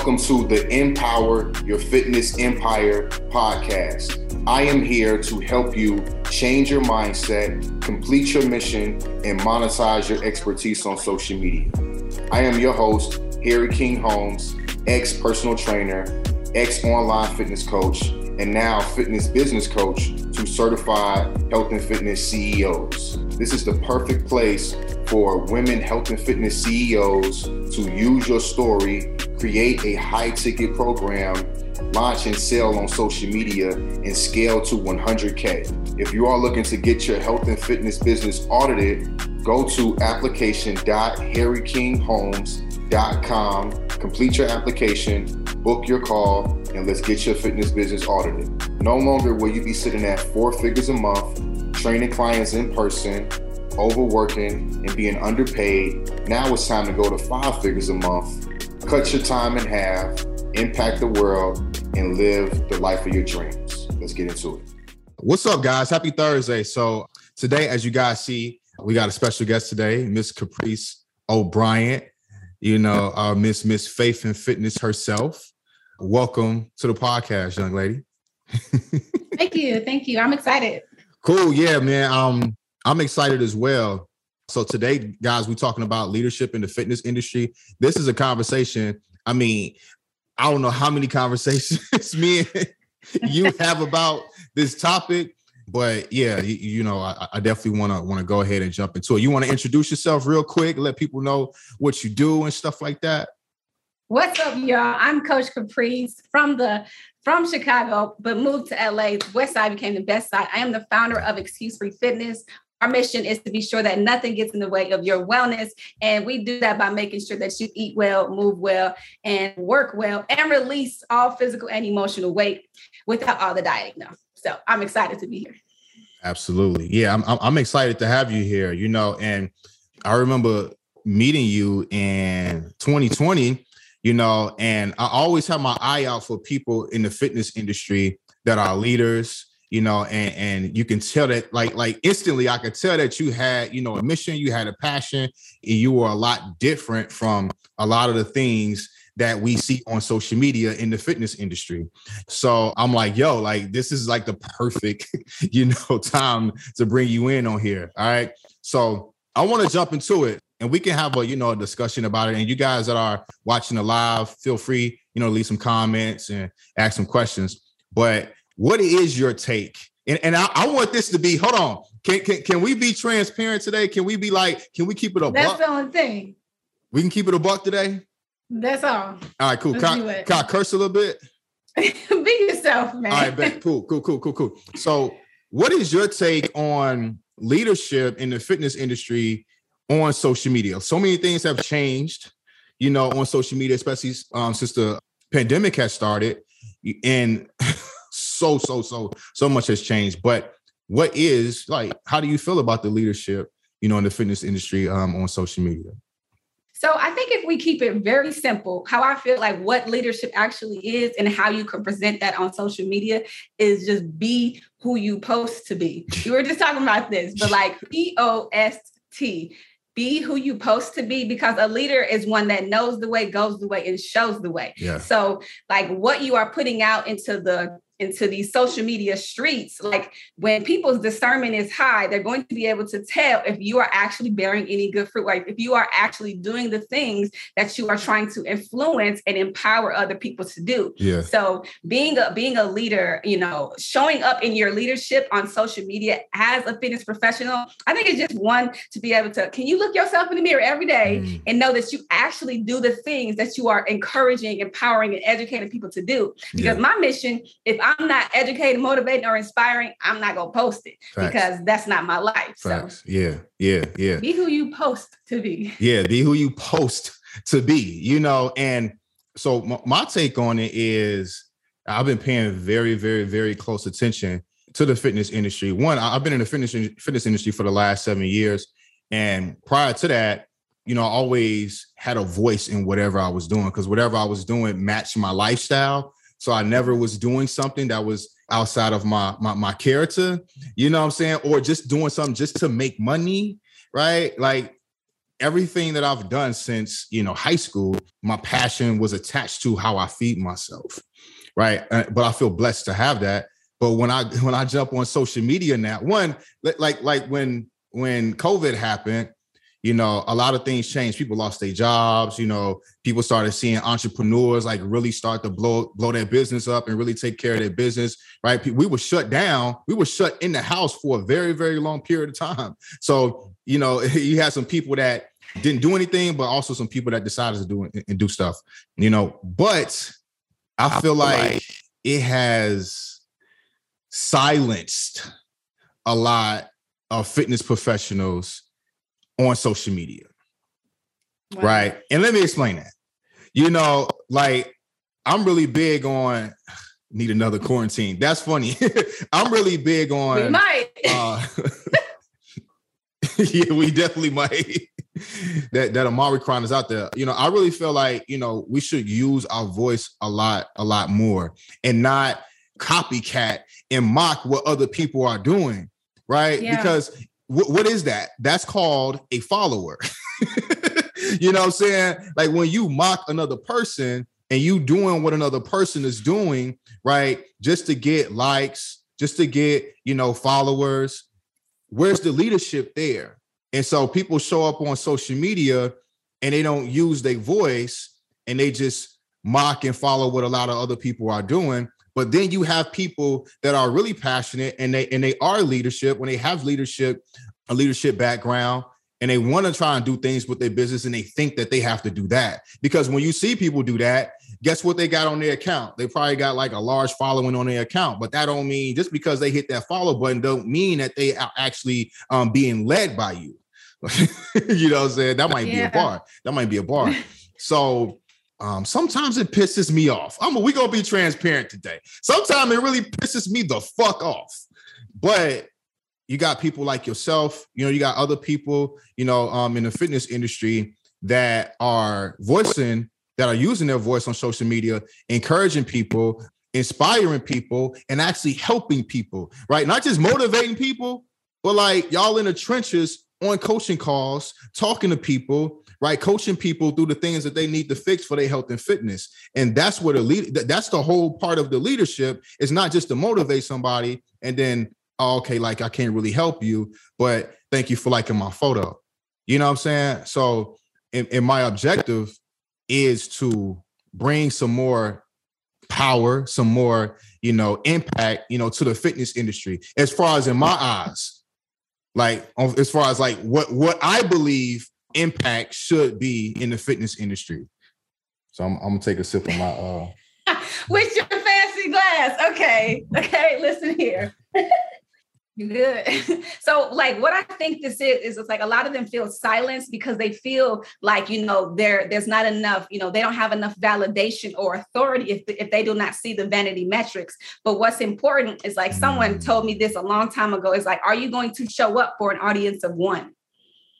Welcome to the Empower Your Fitness Empire podcast. I am here to help you change your mindset, complete your mission, and monetize your expertise on social media. I am your host, Harry King Holmes, ex personal trainer, ex online fitness coach, and now fitness business coach to certified health and fitness CEOs. This is the perfect place for women health and fitness CEOs to use your story create a high ticket program, launch and sell on social media, and scale to 100K. If you are looking to get your health and fitness business audited, go to application.harrykingholmes.com, complete your application, book your call, and let's get your fitness business audited. No longer will you be sitting at four figures a month, training clients in person, overworking, and being underpaid. Now it's time to go to five figures a month cut your time in half, impact the world, and live the life of your dreams. Let's get into it. What's up, guys? Happy Thursday. So, today, as you guys see, we got a special guest today, Miss Caprice O'Brien, you know, uh, Miss Miss Faith and Fitness herself. Welcome to the podcast, young lady. Thank you. Thank you. I'm excited. Cool. Yeah, man. Um, I'm excited as well. So today, guys, we're talking about leadership in the fitness industry. This is a conversation. I mean, I don't know how many conversations me and you have about this topic, but yeah, you, you know, I, I definitely want to want to go ahead and jump into it. You want to introduce yourself real quick, let people know what you do and stuff like that. What's up, y'all? I'm Coach Caprice from the from Chicago, but moved to LA. West Side became the best side. I am the founder of Excuse Free Fitness, our mission is to be sure that nothing gets in the way of your wellness. And we do that by making sure that you eat well, move well, and work well, and release all physical and emotional weight without all the dieting. No. So I'm excited to be here. Absolutely. Yeah, I'm, I'm excited to have you here, you know, and I remember meeting you in 2020, you know, and I always have my eye out for people in the fitness industry that are leaders, you know, and, and you can tell that like like instantly I could tell that you had, you know, a mission, you had a passion, and you were a lot different from a lot of the things that we see on social media in the fitness industry. So I'm like, yo, like this is like the perfect, you know, time to bring you in on here. All right. So I want to jump into it and we can have a, you know, a discussion about it. And you guys that are watching the live, feel free, you know, leave some comments and ask some questions. But what is your take? And, and I, I, want this to be, hold on. Can, can can we be transparent today? Can we be like, can we keep it a buck? That's buck? the only thing. We can keep it a buck today? That's all. All right, cool. Can, I, can I curse a little bit? be yourself, man. All right, bet. Cool, cool, cool, cool, cool. So what is your take on leadership in the fitness industry on social media? So many things have changed, you know, on social media, especially um, since the pandemic has started. And so, so, so, so much has changed. But what is like, how do you feel about the leadership, you know, in the fitness industry um, on social media? So I think if we keep it very simple, how I feel like what leadership actually is and how you can present that on social media is just be who you post to be. We were just talking about this, but like P O S T, be who you post to be because a leader is one that knows the way, goes the way, and shows the way. Yeah. So like what you are putting out into the into these social media streets, like when people's discernment is high, they're going to be able to tell if you are actually bearing any good fruit, like if you are actually doing the things that you are trying to influence and empower other people to do. Yeah. So being a being a leader, you know, showing up in your leadership on social media as a fitness professional, I think it's just one to be able to can you look yourself in the mirror every day mm. and know that you actually do the things that you are encouraging, empowering, and educating people to do. Because yeah. my mission, if I I'm not educating, motivating, or inspiring, I'm not gonna post it Facts. because that's not my life. Facts. So yeah, yeah, yeah. Be who you post to be. Yeah, be who you post to be. You know, and so my, my take on it is I've been paying very, very, very close attention to the fitness industry. One, I've been in the fitness fitness industry for the last seven years, and prior to that, you know, I always had a voice in whatever I was doing because whatever I was doing matched my lifestyle. So I never was doing something that was outside of my, my my character, you know what I'm saying? Or just doing something just to make money, right? Like everything that I've done since, you know, high school, my passion was attached to how I feed myself. Right. Uh, but I feel blessed to have that. But when I when I jump on social media now, one like like when when COVID happened, you know, a lot of things changed. People lost their jobs. You know, people started seeing entrepreneurs like really start to blow blow their business up and really take care of their business. Right? We were shut down. We were shut in the house for a very very long period of time. So you know, you had some people that didn't do anything, but also some people that decided to do and do stuff. You know, but I feel like it has silenced a lot of fitness professionals on social media. Wow. Right. And let me explain that. You know, like I'm really big on need another quarantine. That's funny. I'm really big on we might. Uh, yeah, we definitely might. that that Omicron is out there. You know, I really feel like, you know, we should use our voice a lot, a lot more and not copycat and mock what other people are doing. Right. Yeah. Because what is that? That's called a follower. you know what I'm saying? Like when you mock another person and you doing what another person is doing, right? Just to get likes, just to get, you know, followers. Where's the leadership there? And so people show up on social media and they don't use their voice and they just mock and follow what a lot of other people are doing. But then you have people that are really passionate and they and they are leadership when they have leadership, a leadership background, and they want to try and do things with their business and they think that they have to do that. Because when you see people do that, guess what they got on their account? They probably got like a large following on their account, but that don't mean just because they hit that follow button don't mean that they are actually um, being led by you. you know what I'm saying? That might yeah. be a bar. That might be a bar. So um, sometimes it pisses me off. I'm we gonna be transparent today. Sometimes it really pisses me the fuck off. But you got people like yourself, you know, you got other people, you know, um, in the fitness industry that are voicing, that are using their voice on social media, encouraging people, inspiring people, and actually helping people, right? Not just motivating people, but like y'all in the trenches on coaching calls, talking to people, right? Coaching people through the things that they need to fix for their health and fitness. And that's what a lead that's the whole part of the leadership is not just to motivate somebody and then, oh, okay, like I can't really help you, but thank you for liking my photo. You know what I'm saying? So, and, and my objective is to bring some more power, some more, you know, impact, you know, to the fitness industry. As far as in my eyes, like um, as far as like what what I believe impact should be in the fitness industry. So I'm, I'm gonna take a sip of my uh with your fancy glass. Okay, okay, listen here. You good. So, like, what I think this is is it's like a lot of them feel silenced because they feel like you know there there's not enough. You know, they don't have enough validation or authority if if they do not see the vanity metrics. But what's important is like someone mm. told me this a long time ago. Is like, are you going to show up for an audience of one?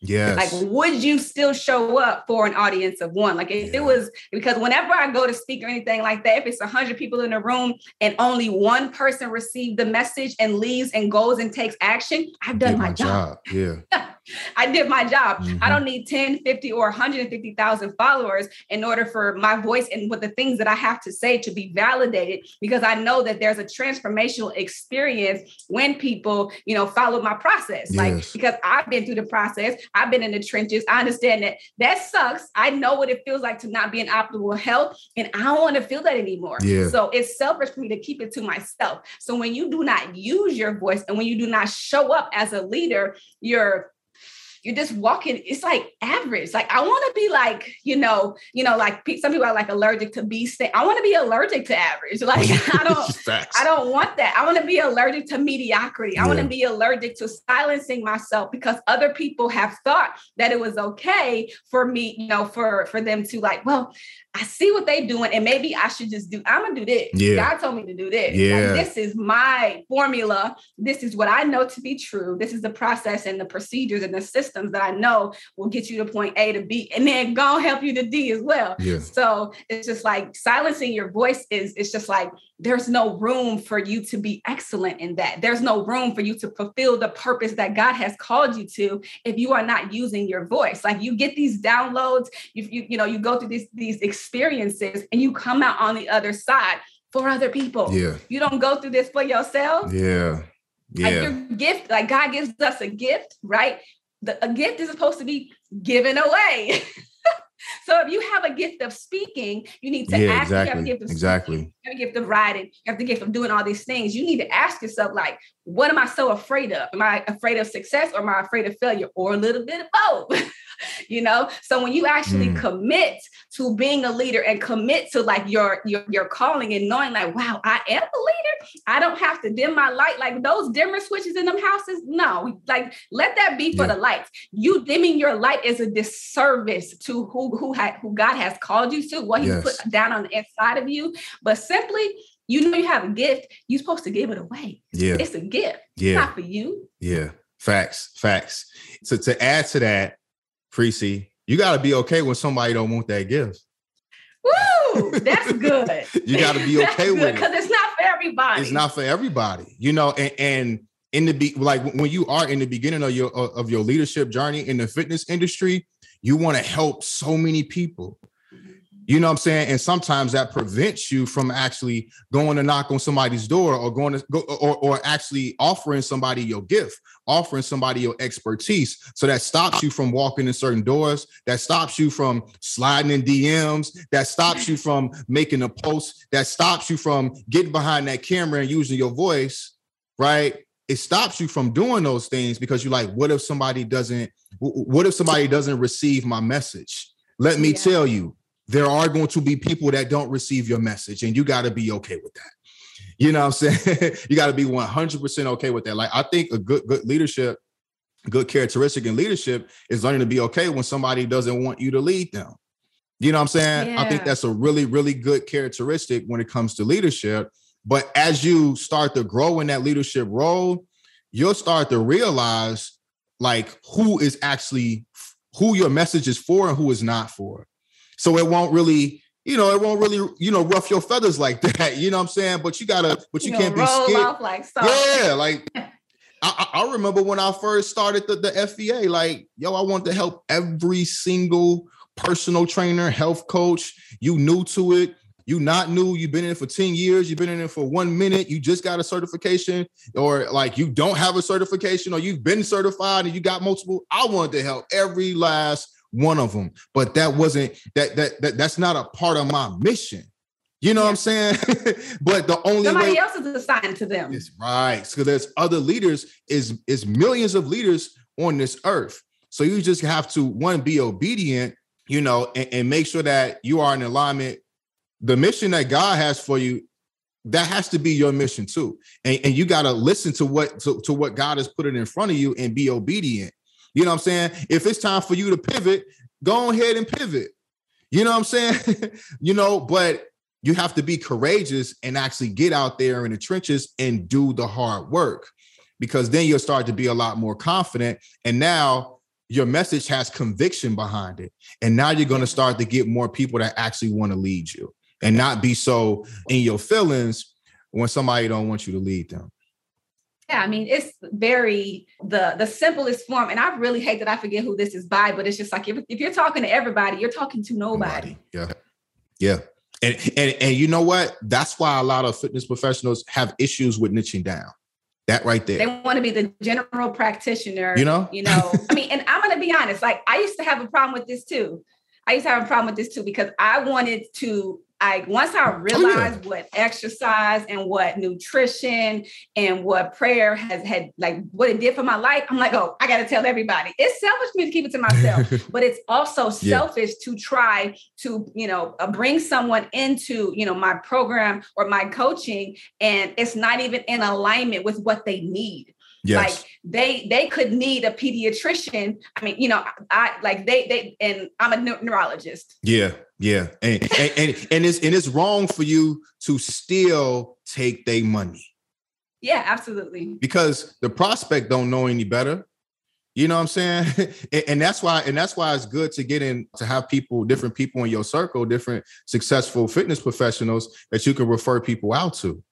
Yes. Like, would you still show up for an audience of one? Like, if yeah. it was because whenever I go to speak or anything like that, if it's a hundred people in a room and only one person received the message and leaves and goes and takes action, I've done my, my, job. job. Yeah. I did my job. Mm-hmm. I don't need 10, 50, or 150,000 followers in order for my voice and what the things that I have to say to be validated because I know that there's a transformational experience when people, you know, follow my process. Yes. Like, because I've been through the process, I've been in the trenches. I understand that that sucks. I know what it feels like to not be in optimal health, and I don't want to feel that anymore. Yeah. So it's selfish for me to keep it to myself. So when you do not use your voice and when you do not show up as a leader, you're you're just walking. It's like average. Like I want to be like, you know, you know, like some people are like allergic to bee sting. I want to be allergic to average. Like I don't, I don't want that. I want to be allergic to mediocrity. I yeah. want to be allergic to silencing myself because other people have thought that it was okay for me, you know, for for them to like, well, I see what they're doing, and maybe I should just do. I'm gonna do this. Yeah. God told me to do this. Yeah. Like, this is my formula. This is what I know to be true. This is the process and the procedures and the system systems that I know will get you to point A to B and then go help you to D as well. Yeah. So it's just like silencing your voice is it's just like there's no room for you to be excellent in that. There's no room for you to fulfill the purpose that God has called you to if you are not using your voice. Like you get these downloads, you you, you know, you go through these these experiences and you come out on the other side for other people. Yeah. You don't go through this for yourself. Yeah. Yeah. Like your gift, like God gives us a gift, right? The, a gift is supposed to be given away. so if you have a gift of speaking, you need to yeah, ask. exactly. You have a gift of exactly. Speaking, you have a gift of writing. You have the gift of doing all these things. You need to ask yourself, like, what am I so afraid of? Am I afraid of success or am I afraid of failure or a little bit of both? you know so when you actually mm. commit to being a leader and commit to like your, your your calling and knowing like wow i am a leader i don't have to dim my light like those dimmer switches in them houses no like let that be for yeah. the lights you dimming your light is a disservice to who who had who god has called you to what he yes. put down on the inside of you but simply you know you have a gift you're supposed to give it away yeah it's a gift yeah it's not for you yeah facts facts so to add to that Precy, you got to be okay when somebody don't want that gift. Woo, that's good. you got to be okay with it because it's not for everybody. It's not for everybody, you know. And, and in the be like when you are in the beginning of your of your leadership journey in the fitness industry, you want to help so many people. You know what I'm saying? And sometimes that prevents you from actually going to knock on somebody's door or going to go or, or actually offering somebody your gift, offering somebody your expertise. So that stops you from walking in certain doors, that stops you from sliding in DMs, that stops you from making a post, that stops you from getting behind that camera and using your voice, right? It stops you from doing those things because you're like, what if somebody doesn't, what if somebody doesn't receive my message? Let me yeah. tell you, there are going to be people that don't receive your message, and you got to be okay with that. You know what I'm saying? you got to be 100% okay with that. Like, I think a good, good leadership, good characteristic in leadership is learning to be okay when somebody doesn't want you to lead them. You know what I'm saying? Yeah. I think that's a really, really good characteristic when it comes to leadership. But as you start to grow in that leadership role, you'll start to realize like who is actually who your message is for and who is not for. So it won't really, you know, it won't really, you know, rough your feathers like that. You know what I'm saying? But you gotta, but you, you can't be scared. like yeah, like I, I, remember when I first started the, the FVA, like, yo, I want to help every single personal trainer, health coach. You new to it, you not new, you've been in it for 10 years, you've been in it for one minute, you just got a certification, or like you don't have a certification, or you've been certified and you got multiple. I wanted to help every last one of them. But that wasn't that that, that that's not a part of my mission. You know yeah. what I'm saying? but the only somebody way, else is assigned to them. It's right. So there's other leaders, is is millions of leaders on this earth. So you just have to one be obedient, you know, and, and make sure that you are in alignment. The mission that God has for you, that has to be your mission too. And, and you got to listen to what to, to what God has put it in front of you and be obedient. You know what I'm saying? If it's time for you to pivot, go ahead and pivot. You know what I'm saying? you know, but you have to be courageous and actually get out there in the trenches and do the hard work because then you'll start to be a lot more confident. And now your message has conviction behind it. And now you're going to start to get more people that actually want to lead you and not be so in your feelings when somebody don't want you to lead them. Yeah, I mean, it's very the the simplest form. And I really hate that I forget who this is by, but it's just like if, if you're talking to everybody, you're talking to nobody. Yeah. Yeah. And, and and you know what? That's why a lot of fitness professionals have issues with niching down. That right there. They want to be the general practitioner. You know? You know, I mean, and I'm gonna be honest, like I used to have a problem with this too. I used to have a problem with this too because I wanted to I once I realized oh, yeah. what exercise and what nutrition and what prayer has had like what it did for my life, I'm like, oh, I got to tell everybody. It's selfish for me to keep it to myself, but it's also yeah. selfish to try to you know uh, bring someone into you know my program or my coaching, and it's not even in alignment with what they need. Yes. Like they they could need a pediatrician. I mean, you know, I like they they and I'm a neurologist. Yeah, yeah, and and, and and it's and it's wrong for you to still take their money. Yeah, absolutely. Because the prospect don't know any better. You know what I'm saying? and, and, that's why, and that's why it's good to get in to have people, different people in your circle, different successful fitness professionals that you can refer people out to.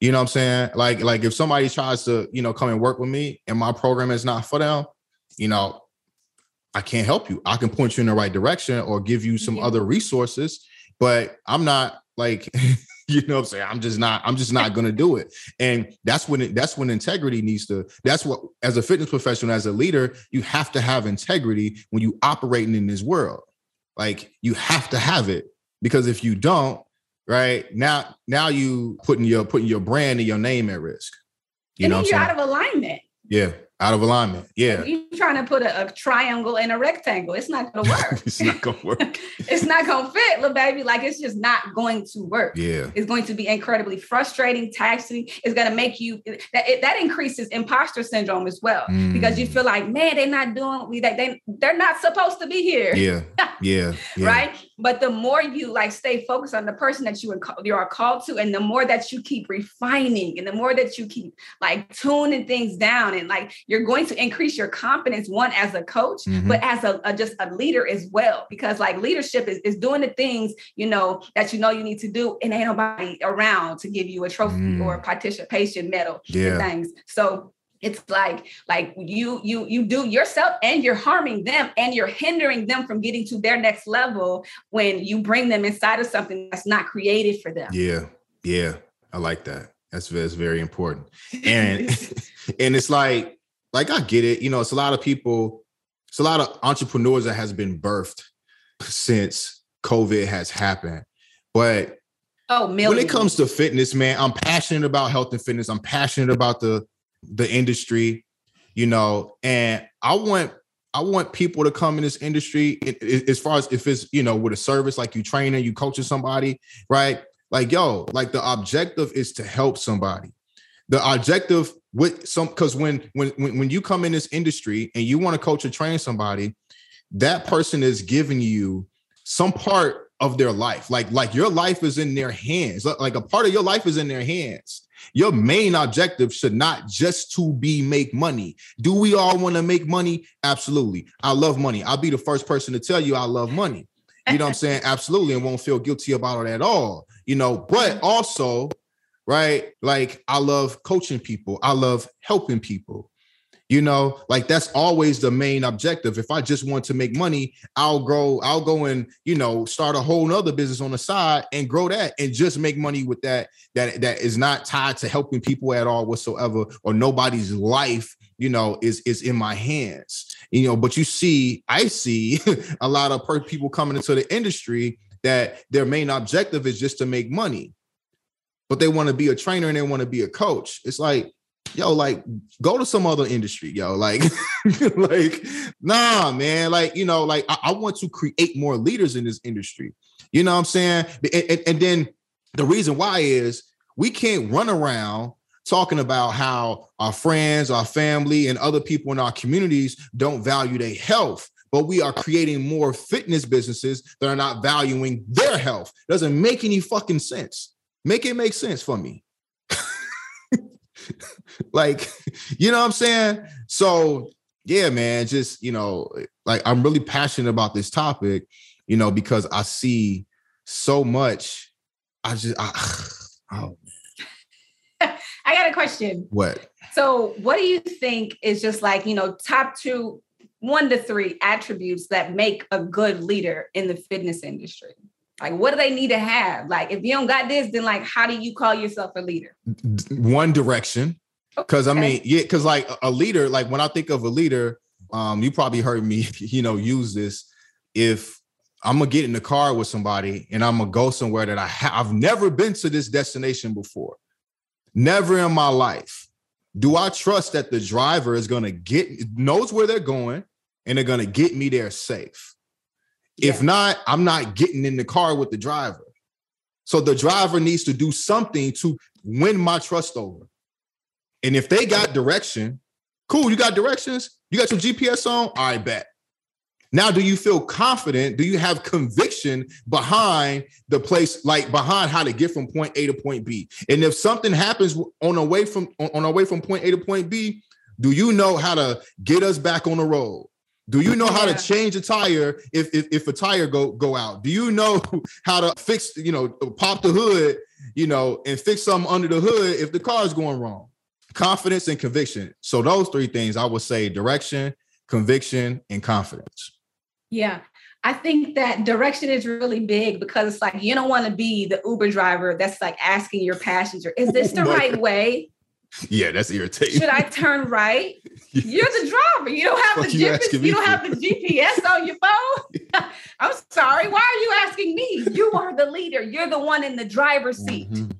You know what I'm saying? Like, like if somebody tries to, you know, come and work with me and my program is not for them, you know, I can't help you. I can point you in the right direction or give you some yeah. other resources, but I'm not like you know what I'm saying? I'm just not, I'm just not gonna do it. And that's when it, that's when integrity needs to, that's what as a fitness professional, as a leader, you have to have integrity when you operating in this world. Like you have to have it because if you don't, right now, now you putting your putting your brand and your name at risk. You and know, you're out of alignment. Yeah out of alignment. Yeah. You're trying to put a, a triangle in a rectangle. It's not gonna work. it's not gonna work. it's not gonna fit, little baby. Like it's just not going to work. Yeah. It's going to be incredibly frustrating, taxing. It's gonna make you that it, that increases imposter syndrome as well. Mm. Because you feel like, man, they're not doing we they, they they're not supposed to be here. Yeah. Yeah. yeah. right. But the more you like stay focused on the person that you, you are called to, and the more that you keep refining, and the more that you keep like tuning things down, and like you're going to increase your confidence, one as a coach, mm-hmm. but as a, a, just a leader as well. Because like leadership is, is doing the things you know that you know you need to do, and ain't nobody around to give you a trophy mm. or a participation medal yeah. things. So it's like like you you you do yourself and you're harming them and you're hindering them from getting to their next level when you bring them inside of something that's not created for them yeah yeah i like that that's, that's very important and and it's like like i get it you know it's a lot of people it's a lot of entrepreneurs that has been birthed since covid has happened but Oh, millions. when it comes to fitness, man, I'm passionate about health and fitness. I'm passionate about the the industry, you know, and I want I want people to come in this industry as far as if it's, you know, with a service like you training, you coaching somebody, right? Like, yo, like the objective is to help somebody. The objective with some because when when when when you come in this industry and you want to coach or train somebody, that person is giving you some part of their life. Like, like your life is in their hands. Like a part of your life is in their hands. Your main objective should not just to be make money. Do we all want to make money? Absolutely. I love money. I'll be the first person to tell you I love money. You know what I'm saying? Absolutely. And won't feel guilty about it at all. You know, but mm-hmm. also, right? Like I love coaching people. I love helping people. You know, like that's always the main objective. If I just want to make money, I'll go, I'll go and you know start a whole nother business on the side and grow that and just make money with that. That that is not tied to helping people at all whatsoever, or nobody's life, you know, is is in my hands. You know, but you see, I see a lot of per- people coming into the industry that their main objective is just to make money, but they want to be a trainer and they want to be a coach. It's like yo, like go to some other industry, yo. Like, like, nah, man. Like, you know, like I, I, want to create more leaders in this industry. You know what I'm saying? And, and, and then the reason why is we can't run around talking about how our friends, our family, and other people in our communities don't value their health. But we are creating more fitness businesses that are not valuing their health. Doesn't make any fucking sense. Make it make sense for me. like, you know what I'm saying? So, yeah, man, just, you know, like I'm really passionate about this topic, you know, because I see so much. I just, I, oh, I got a question. What? So, what do you think is just like, you know, top two, one to three attributes that make a good leader in the fitness industry? Like, what do they need to have? Like, if you don't got this, then like, how do you call yourself a leader? One direction. Because okay. I mean, yeah, because like a leader, like when I think of a leader, um, you probably heard me, you know, use this. If I'm gonna get in the car with somebody and I'm gonna go somewhere that I have I've never been to this destination before, never in my life. Do I trust that the driver is gonna get knows where they're going and they're gonna get me there safe? Yeah. If not, I'm not getting in the car with the driver. So the driver needs to do something to win my trust over. And if they got direction, cool, you got directions, you got your GPS on, I bet. Now, do you feel confident? Do you have conviction behind the place, like behind how to get from point A to point B? And if something happens on away from on our way from point A to point B, Do you know how to get us back on the road? Do you know how Yeah. to change a tire if, if if a tire go go out? Do you know how to fix, you know, pop the hood, you know, and fix something under the hood if the car is going wrong? Confidence and conviction. So those three things I would say direction, conviction, and confidence. Yeah. I think that direction is really big because it's like you don't want to be the Uber driver that's like asking your passenger, is this the right way? Yeah, that's irritating. Should I turn right? You're the driver. You don't have the GPS. me You don't have the GPS on your phone. I'm sorry. Why are you asking me? You are the leader. You're the one in the driver's seat. Mhm.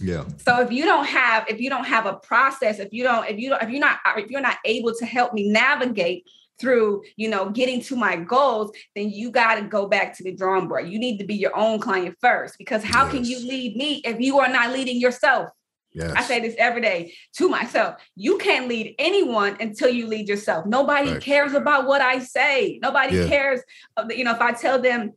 Yeah. So if you don't have, if you don't have a process, if you don't, if you don't, if you're not, if you're not able to help me navigate through, you know, getting to my goals, then you got to go back to the drawing board. You need to be your own client first, because how can you lead me if you are not leading yourself? Yes. I say this every day to myself. You can't lead anyone until you lead yourself. Nobody Right. cares about what I say. Nobody Yeah. cares. Of the, you know, if I tell them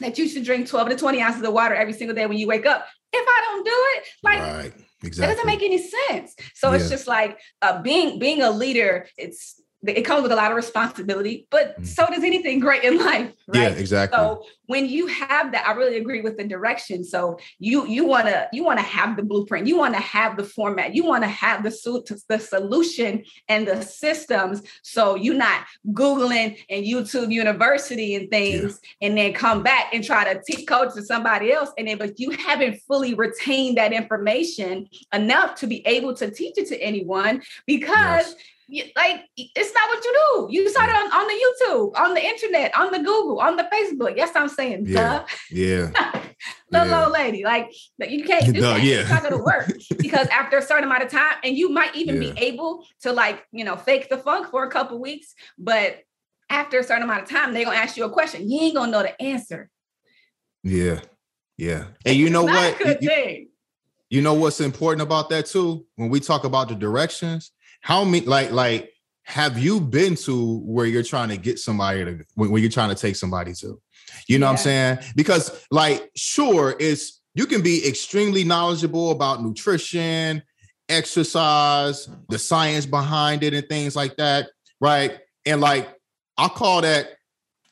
that you should drink 12 to 20 ounces of water every single day when you wake up, if I don't do it, like right. that doesn't make any sense. So it's just like uh, being being a leader. It's it comes with a lot of responsibility, but Mm. so does anything great in life, Right? Yeah, exactly. So when you have that, I really agree with the direction. So you you want to you want to have the blueprint, you want to have the format, you want to have the suit, the solution and the systems. So you're not googling and YouTube University and things, and then come back and try to teach coach to somebody else, and then but you haven't fully retained that information enough to be able to teach it to anyone because Yes. Like it's not what you do. You saw it on, on the YouTube, on the internet, on the Google, on the Facebook. Yes, I'm saying, Yeah. Yeah. duh. Little Yeah. old lady, like you can't do Duh, that. yeah. It's not gonna work because after a certain amount of time, and you might even Yeah. be able to like you know fake the funk for a couple weeks, but after a certain amount of time, they're gonna ask you a question. You ain't gonna know the answer. Yeah. Yeah. And you know what? a good You- thing. you know what's important about that too when we talk about the directions how many like like have you been to where you're trying to get somebody to when, when you're trying to take somebody to? You know what i'm saying? Because like sure it's you can be extremely knowledgeable about nutrition exercise the science behind it and things like that right? And like i call that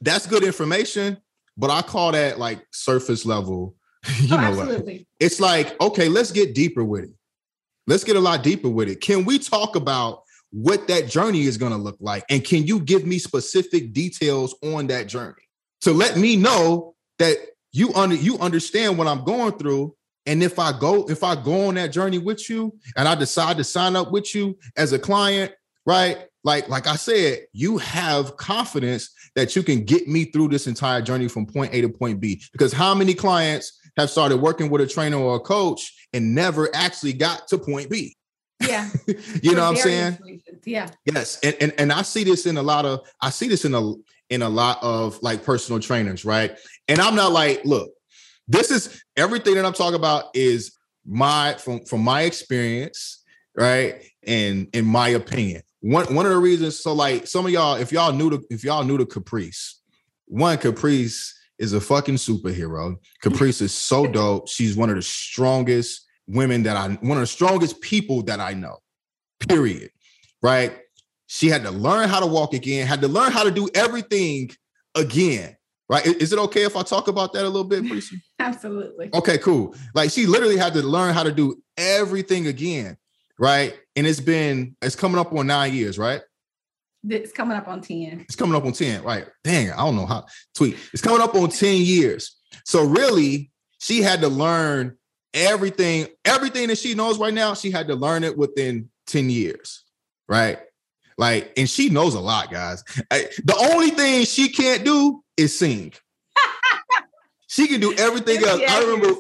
that's good information but i call that like surface level you Oh, know what absolutely. it's like, okay, let's get deeper with it. Let's get a lot deeper with it. Can we talk about what that journey is going to look like? And can you give me specific details on that journey to let me know that you under you understand what I'm going through? And if I go, if I go on that journey with you and I decide to sign up with you as a client, right? Like, like I said, you have confidence that you can get me through this entire journey from point A to point B. Because how many clients have started working with a trainer or a coach and never actually got to point B. Yeah. You know what I'm saying? reasons. Yeah. Yes. And, and and I see this in a lot of I see this in a in a lot of like personal trainers, right? And I'm not like, look, this is everything that I'm talking about is my from from my experience, right? And in my opinion. One one of the reasons, so like some of y'all, if y'all knew to if y'all knew to Caprice, one Caprice is a fucking superhero. Caprice is so dope. She's one of the strongest women that I one of the strongest people that I know. Period. Right? She had to learn how to walk again, had to learn how to do everything again. Right? Is it okay if I talk about that a little bit, Precy? Absolutely. Okay, cool. Like she literally had to learn how to do everything again, right? And it's been it's coming up on nine years, right? It's coming up on 10. It's coming up on 10, right? Dang, I don't know how tweet. It's coming up on 10 years. So really, she had to learn everything, everything that she knows right now, she had to learn it within 10 years, right? Like, and she knows a lot, guys. I- the only thing she can't do is sing. she can do everything else. I remember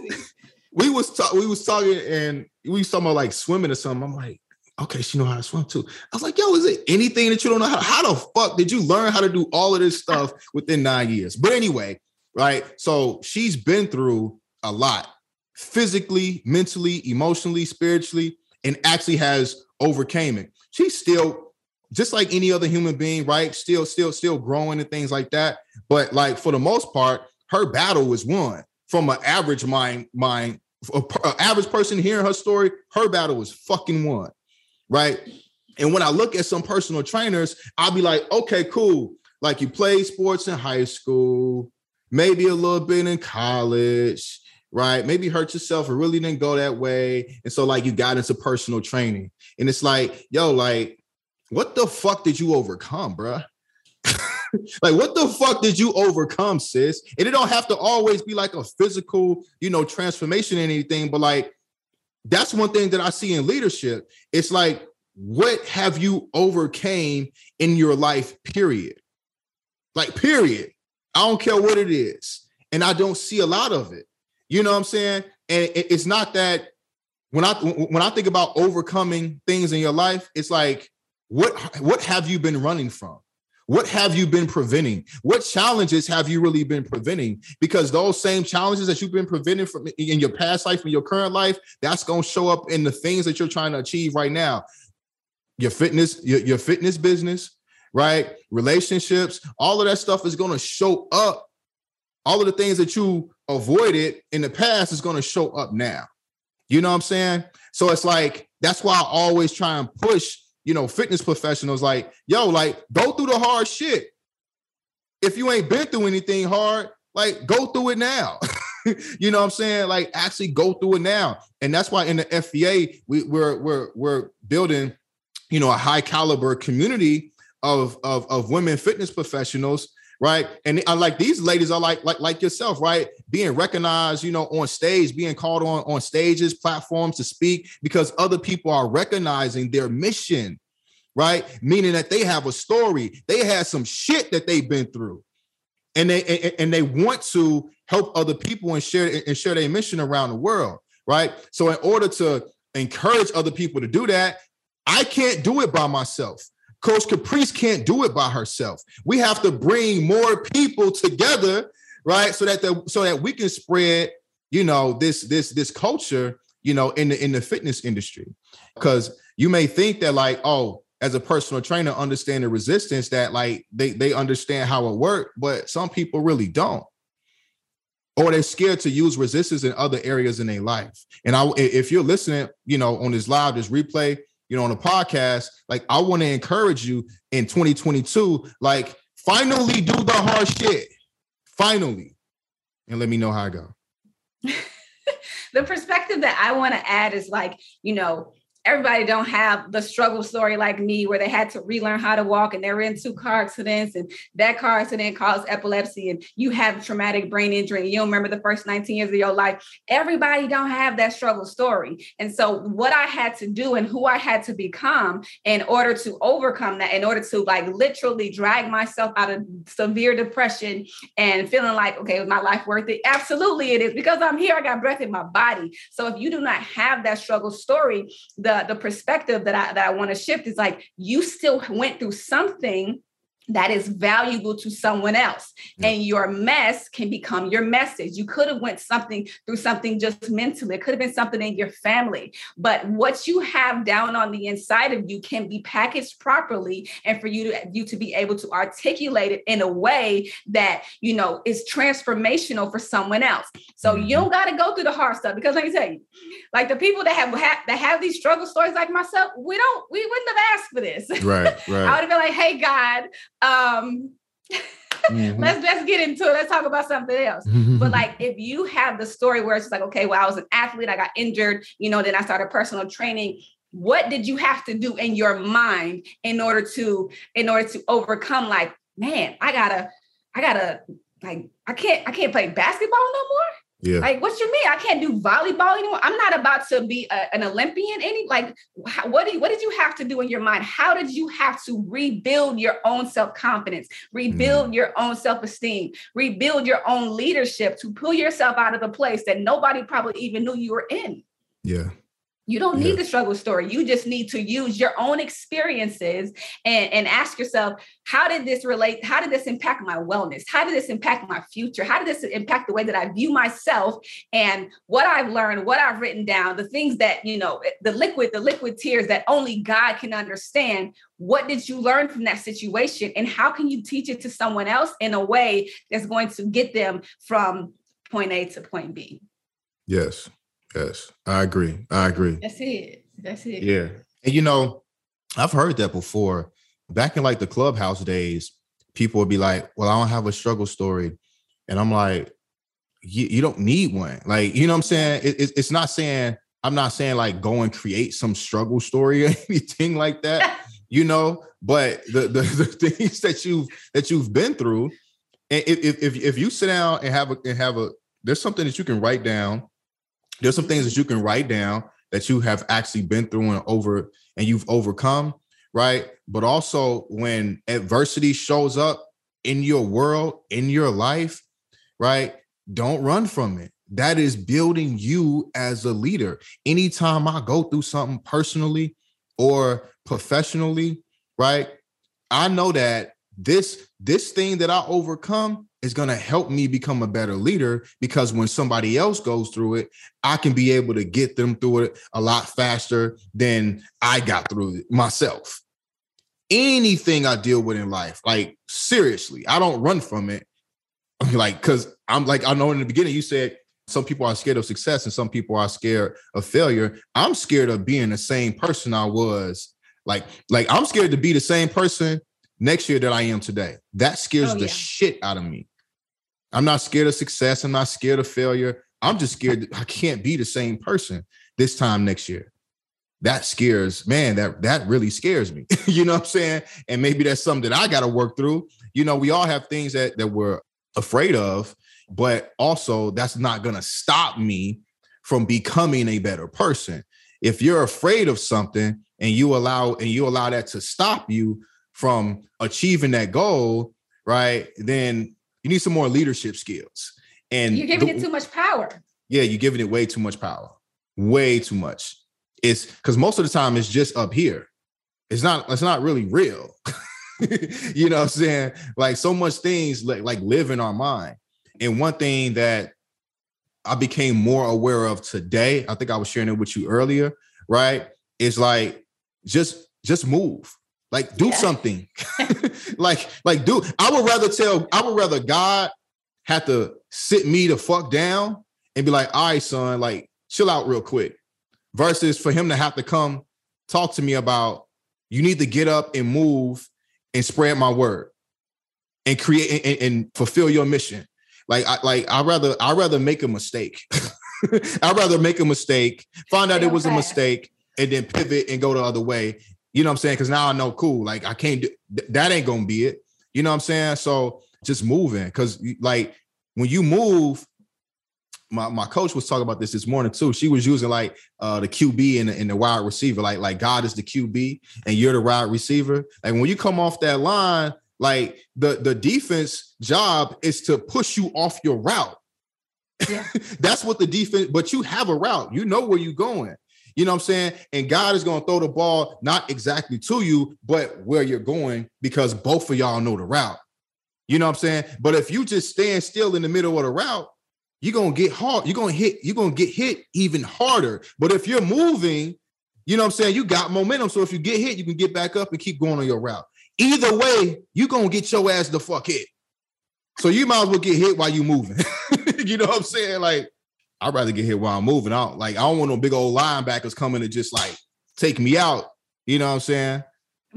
we was ta- we was talking and we was talking about like swimming or something. I'm like, okay, she know how to swim too. I was like, yo, is it anything that you don't know how? How the fuck did you learn how to do all of this stuff within nine years? But anyway, right? So she's been through a lot, physically, mentally, emotionally, spiritually, and actually has overcame it. She's still just like any other human being, right? Still, still, still growing and things like that. But like for the most part, her battle was won from an average mind mind a, a average person hearing her story her battle was fucking won right And when I look at some personal trainers, I'll be like, okay, cool. Like you played sports in high school, maybe a little bit in college, right? Maybe hurt yourself or really didn't go that way. And so, like, you got into personal training. And it's like, yo, like, what the fuck did you overcome, bruh? like, what the fuck did you overcome, sis? And it don't have to always be like a physical, you know, transformation or anything, but like, that's one thing that I see in leadership. It's like, what have you overcame in your life, period? Like, period. I don't care what it is. And I don't see a lot of it. You know what I'm saying? And it's not that when I when I think about overcoming things in your life, it's like what what have you been running from? What have you been preventing? What challenges have you really been preventing? Because those same challenges that you've been preventing from in your past life, in your current life, that's going to show up in the things that you're trying to achieve right now. Your fitness, your, your fitness business, right? Relationships, all of that stuff is going to show up. All of the things that you avoided in the past is going to show up now. You know what I'm saying? So it's like that's why I always try and push you know, fitness professionals like, yo, like go through the hard shit. If you ain't been through anything hard, like go through it now. you know what I'm saying? Like actually go through it now. And that's why in the FVA, we, we're we're we're building, you know, a high caliber community of of, of women fitness professionals right? And I like these ladies are like like like yourself, right? Being recognized, you know, on stage, being called on on stages, platforms to speak because other people are recognizing their mission, right? Meaning that they have a story, they had some shit that they've been through, and they and, and they want to help other people and share and share their mission around the world, right? So in order to encourage other people to do that, I can't do it by myself. Coach Caprice can't do it by herself. We have to bring more people together, right? So that the so that we can spread, you know, this this this culture, you know, in the in the fitness industry. Because you may think that like, oh, as a personal trainer, understand the resistance that like they they understand how it works, but some people really don't or they're scared to use resistance in other areas in their life. And I, if you're listening, you know, on this live, this replay, you know, on a podcast, like I want to encourage you in 2022, like finally do the hard shit. Finally. And let me know how I go. the perspective that I want to add is like, you know, everybody don't have the struggle story like me where they had to relearn how to walk and they were in two car accidents and that car accident caused epilepsy and you have traumatic brain injury and you don't remember the first 19 years of your life. Everybody don't have that struggle story. And so what i had to do and who i had to become in order to overcome that in order to like literally drag myself out of severe depression and feeling like okay was my life worth it? Absolutely it is. Because i'm here i got breath in my body. So if you do not have that struggle story the the perspective that I that I want to shift is like you still went through something that is valuable to someone else. Yeah. and your mess can become your message. You could have went something through something just mentally. It could have been something in your family. But what you have down on the inside of you can be packaged properly and for you to you to be able to articulate it in a way that you know is transformational for someone else. So mm-hmm. you don't got to go through the hard stuff because let me tell you like the people that have, have that have these struggle stories like myself we don't we wouldn't have asked for this. Right right i would have been like hey god um, mm-hmm. let's let's get into it. Let's talk about something else. but like if you have the story where it's like, okay, well, I was an athlete, I got injured, you know, then I started personal training. What did you have to do in your mind in order to in order to overcome like, man, I gotta, I gotta like I can't I can't play basketball no more. Yeah. Like, what you mean? I can't do volleyball anymore. I'm not about to be a, an Olympian. Any like, what did what did you have to do in your mind? How did you have to rebuild your own self confidence, rebuild mm. your own self esteem, rebuild your own leadership to pull yourself out of the place that nobody probably even knew you were in? Yeah. You don't need the struggle story. You just need to use your own experiences and, and ask yourself, how did this relate? How did this impact my wellness? How did this impact my future? How did this impact the way that I view myself and what I've learned, what I've written down, the things that, you know, eh, the liquid, the liquid tears that only God can understand. What did you learn from that situation? And how can you teach it to someone else in a way that's going to get them from point A to point B? Yes. Yes, I agree. I agree. That's it. That's it. Yeah. And you know, I've heard that before. Back in like the clubhouse days, people would be like, "Well, I don't have a struggle story," and I'm like, "You, don't need one." Like, you know what I'm saying? It, it, it's not saying I'm not saying like go and create some struggle story or anything like that, you know. But the, the the things that you've that you've been through, and if if if you sit down and have a and have a there's something that you can write down. There's some things that you can write down that you have actually been through and over and you've overcome, right? But also when adversity shows up in your world, in your life, right? Don't run from it. That is building you as a leader. Anytime I go through something personally or professionally, right? I know that this this thing that I overcome is going to help me become a better leader because when somebody else goes through it, I can be able to get them through it a lot faster than I got through it myself. Anything I deal with in life, like seriously, I don't run from it. Like, because I'm like, I know in the beginning you said some people are scared of success and some people are scared of failure. I'm scared of being the same person I was. Like, like I'm scared to be the same person next year that I am today. That scares oh, the shit out of me. I'm not scared of success. I'm not scared of failure. I'm just scared I can't be the same person this time next year. That scares, man, that that really scares me. you know what I'm saying? And maybe that's something that I got to work through. You know, we all have things that that we're afraid of, but also that's not to stop me from becoming a better person. If you're afraid of something and you allow and you allow that to stop you from achieving that goal, right? Then you need some more leadership skills. And you're giving the, it too much power. Yeah, you're giving it way too much power. Way too much. It's because most of the time it's just up here. It's not, it's not really real. you know what I'm saying? Like so much things like, like live in our mind. And one thing that I became more aware of today, I think I was sharing it with you earlier, right? It's like just just move. Like do yeah. something. like like do. I would rather tell. I would rather God have to sit me the fuck down and be like, "All right, son, like chill out real quick," versus for him to have to come talk to me about you need to get up and move and spread my word and create and, and fulfill your mission. Like I like I rather I rather make a mistake. I'd rather make a mistake, find out it was a mistake, and then pivot and go the other way you know what I'm saying? Because now I know, cool. Like I can't do that. Ain't gonna be it. You know what I'm saying? So just moving, because like when you move, my, my coach was talking about this this morning too. She was using like uh the QB and the, and the wide receiver, like like God is the QB and you're the wide receiver. Like when you come off that line, like the the defense job is to push you off your route. Yeah. That's what the defense, but you have a route. You know where you're going. You know what I'm saying? And God is going to throw the ball not exactly to you, but where you're going because both of y'all know the route. You know what I'm saying? But if you just stand still in the middle of the route, you're gonna get hard. You're gonna hit. You're gonna get hit even harder. But if you're moving, you know what I'm saying. You got momentum. So if you get hit, you can get back up and keep going on your route. Either way, you're gonna get your ass the fuck hit. So you might as well get hit while you're moving. you know what I'm saying? Like I'd rather get hit while I'm moving out. Like I don't want no big old linebackers coming to just like take me out. You know what I'm saying?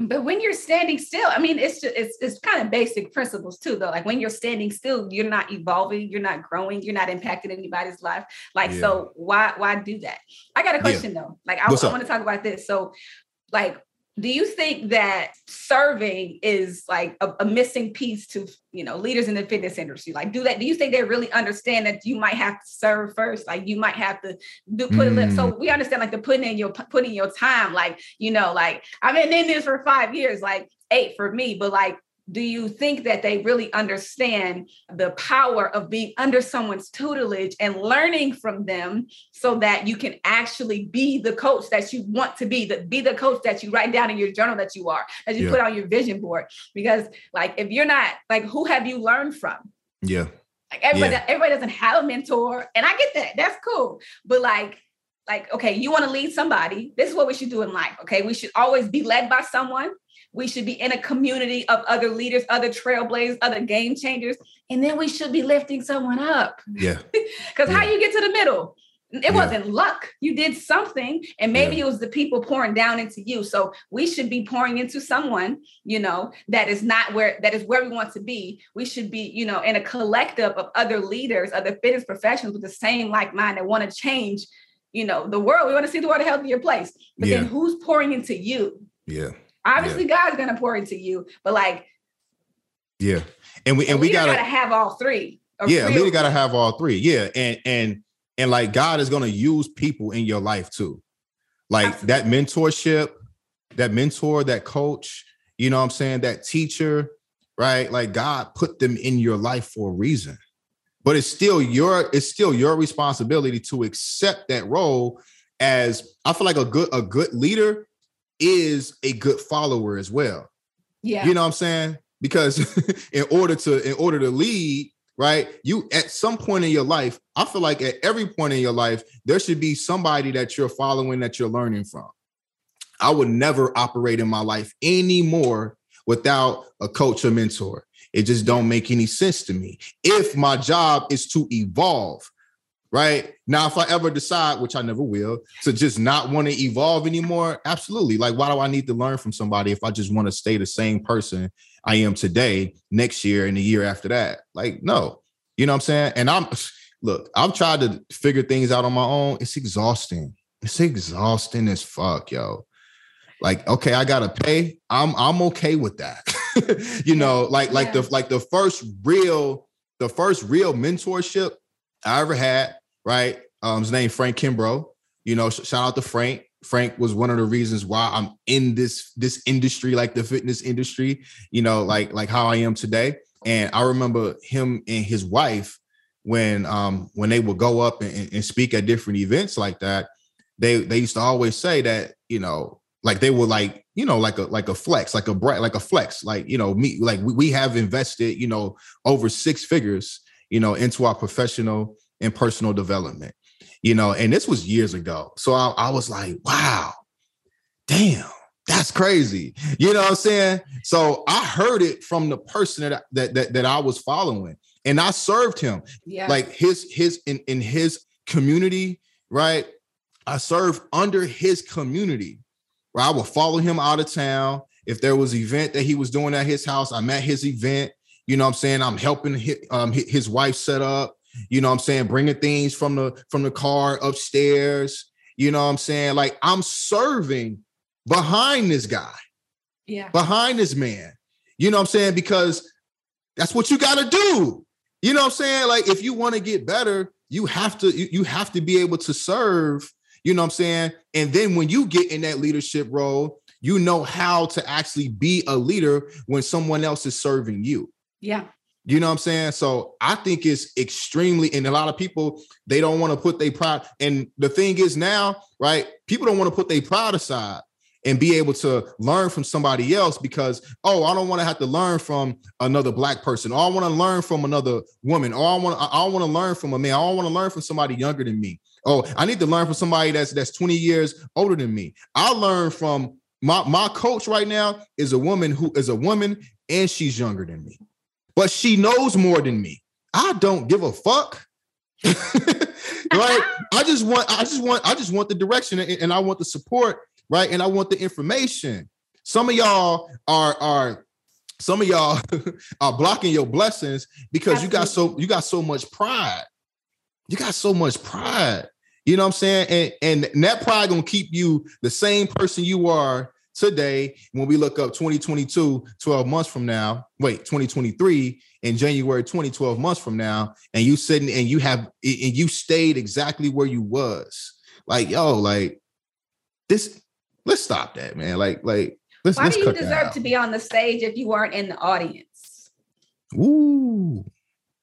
But when you're standing still, I mean, it's just it's it's kind of basic principles too, though. Like when you're standing still, you're not evolving, you're not growing, you're not impacting anybody's life. Like, yeah. so why why do that? I got a question yeah. though. Like I, I want to talk about this. So, like do you think that serving is like a, a, missing piece to you know leaders in the fitness industry like do that do you think they really understand that you might have to serve first like you might have to do put mm. it so we understand like the putting in your putting your time like you know like i've been in this for five years like eight for me but like do you think that they really understand the power of being under someone's tutelage and learning from them so that you can actually be the coach that you want to be that be the coach that you write down in your journal that you are that you yeah. put on your vision board? Because like if you're not like who have you learned from? Yeah. Like everybody yeah. everybody doesn't have a mentor and i get that that's cool. But like like okay you want to lead somebody this is what we should do in life okay? We should always be led by someone we should be in a community of other leaders, other trailblazers, other game changers. And then we should be lifting someone up. Yeah. Because yeah. how you get to the middle? It yeah. wasn't luck. You did something, and maybe yeah. it was the people pouring down into you. So we should be pouring into someone, you know, that is not where that is where we want to be. We should be, you know, in a collective of other leaders, other fitness professionals with the same like mind that want to change, you know, the world. We want to see the world a healthier place. But yeah. then who's pouring into you? Yeah. Obviously, God's gonna pour into you, but like, yeah, and we and we gotta, gotta have all three. Yeah, a leader gotta have all three. Yeah, and and and like God is going to use people in your life too. Like Absolutely. that mentorship, that mentor, that coach, you know what I'm saying? That teacher, right? Like God put them in your life for a reason. But it's still your it's still your responsibility to accept that role as I feel like a good a good leader is a good follower as well. Yeah. You know what I'm saying? Because in order to in order to lead, right? You at some point in your life, I feel like at every point in your life, there should be somebody that you're following that you're learning from. I would never operate in my life anymore without a coach or mentor. It just don't make any sense to me. If my job is to evolve, right? Now, if I ever decide, which I never will, to just not want to evolve anymore, absolutely. Like, why do I need to learn from somebody if I just want to stay the same person I am today, next year, and the year after that. Like, no, you know what I'm saying? And I'm look, I've tried to figure things out on my own. It's exhausting. It's exhausting as fuck, yo. Like, okay, I gotta pay. I'm I'm okay with that. you know, like like yeah. the like the first real the first real mentorship I ever had, right? Um, his name Frank Kimbrough. You know, shout out to Frank. Frank was one of the reasons why I'm in this this industry, like the fitness industry, you know, like like how I am today. And I remember him and his wife when um when they would go up and, and speak at different events like that, they they used to always say that, you know, like they were like, you know, like a like a flex, like a bright, like a flex, like you know, me, like we, we have invested, you know, over six figures, you know, into our professional and personal development you know, and this was years ago. So I, I was like, wow, damn, that's crazy. You know what I'm saying? So I heard it from the person that that that, that I was following, and I served him. Yeah. Like his his in in his community, right? I served under his community. Where I would follow him out of town. If there was event that he was doing at his house, I'm at his event. You know what I'm saying? I'm helping his, um, his wife set up. You know what I'm saying? Bringing things from the from the car upstairs. You know what I'm saying? Like I'm serving behind this guy. Yeah. Behind this man. You know what I'm saying? Because that's what you got to do. You know what I'm saying? Like if you want to get better, you have to you, you have to be able to serve, you know what I'm saying? And then when you get in that leadership role, you know how to actually be a leader when someone else is serving you. Yeah. You know what I'm saying? So I think it's extremely, and a lot of people they don't want to put their pride. And the thing is now, right? People don't want to put their pride aside and be able to learn from somebody else because oh i don't want to have to learn from another black person or i want to learn from another woman or i want i want to learn from a man i want to learn from somebody younger than me oh i need to learn from somebody that's that's 20 years older than me i learn from my my coach right now is a woman who is a woman and she's younger than me but she knows more than me. I don't give a fuck. right? I just want, I just want, I just want the direction and, and I want the support, right? And I want the information. Some of y'all are are some of y'all are blocking your blessings because Absolutely. you got so you got so much pride. You got so much pride. You know what I'm saying? And and that pride gonna keep you the same person you are today when we look up 2022 12 months from now wait 2023 in january 2012 months from now and you sitting and you have and you stayed exactly where you was like yo like this let's stop that man like like let's why let's do you deserve to be on the stage if you weren't in the audience Ooh,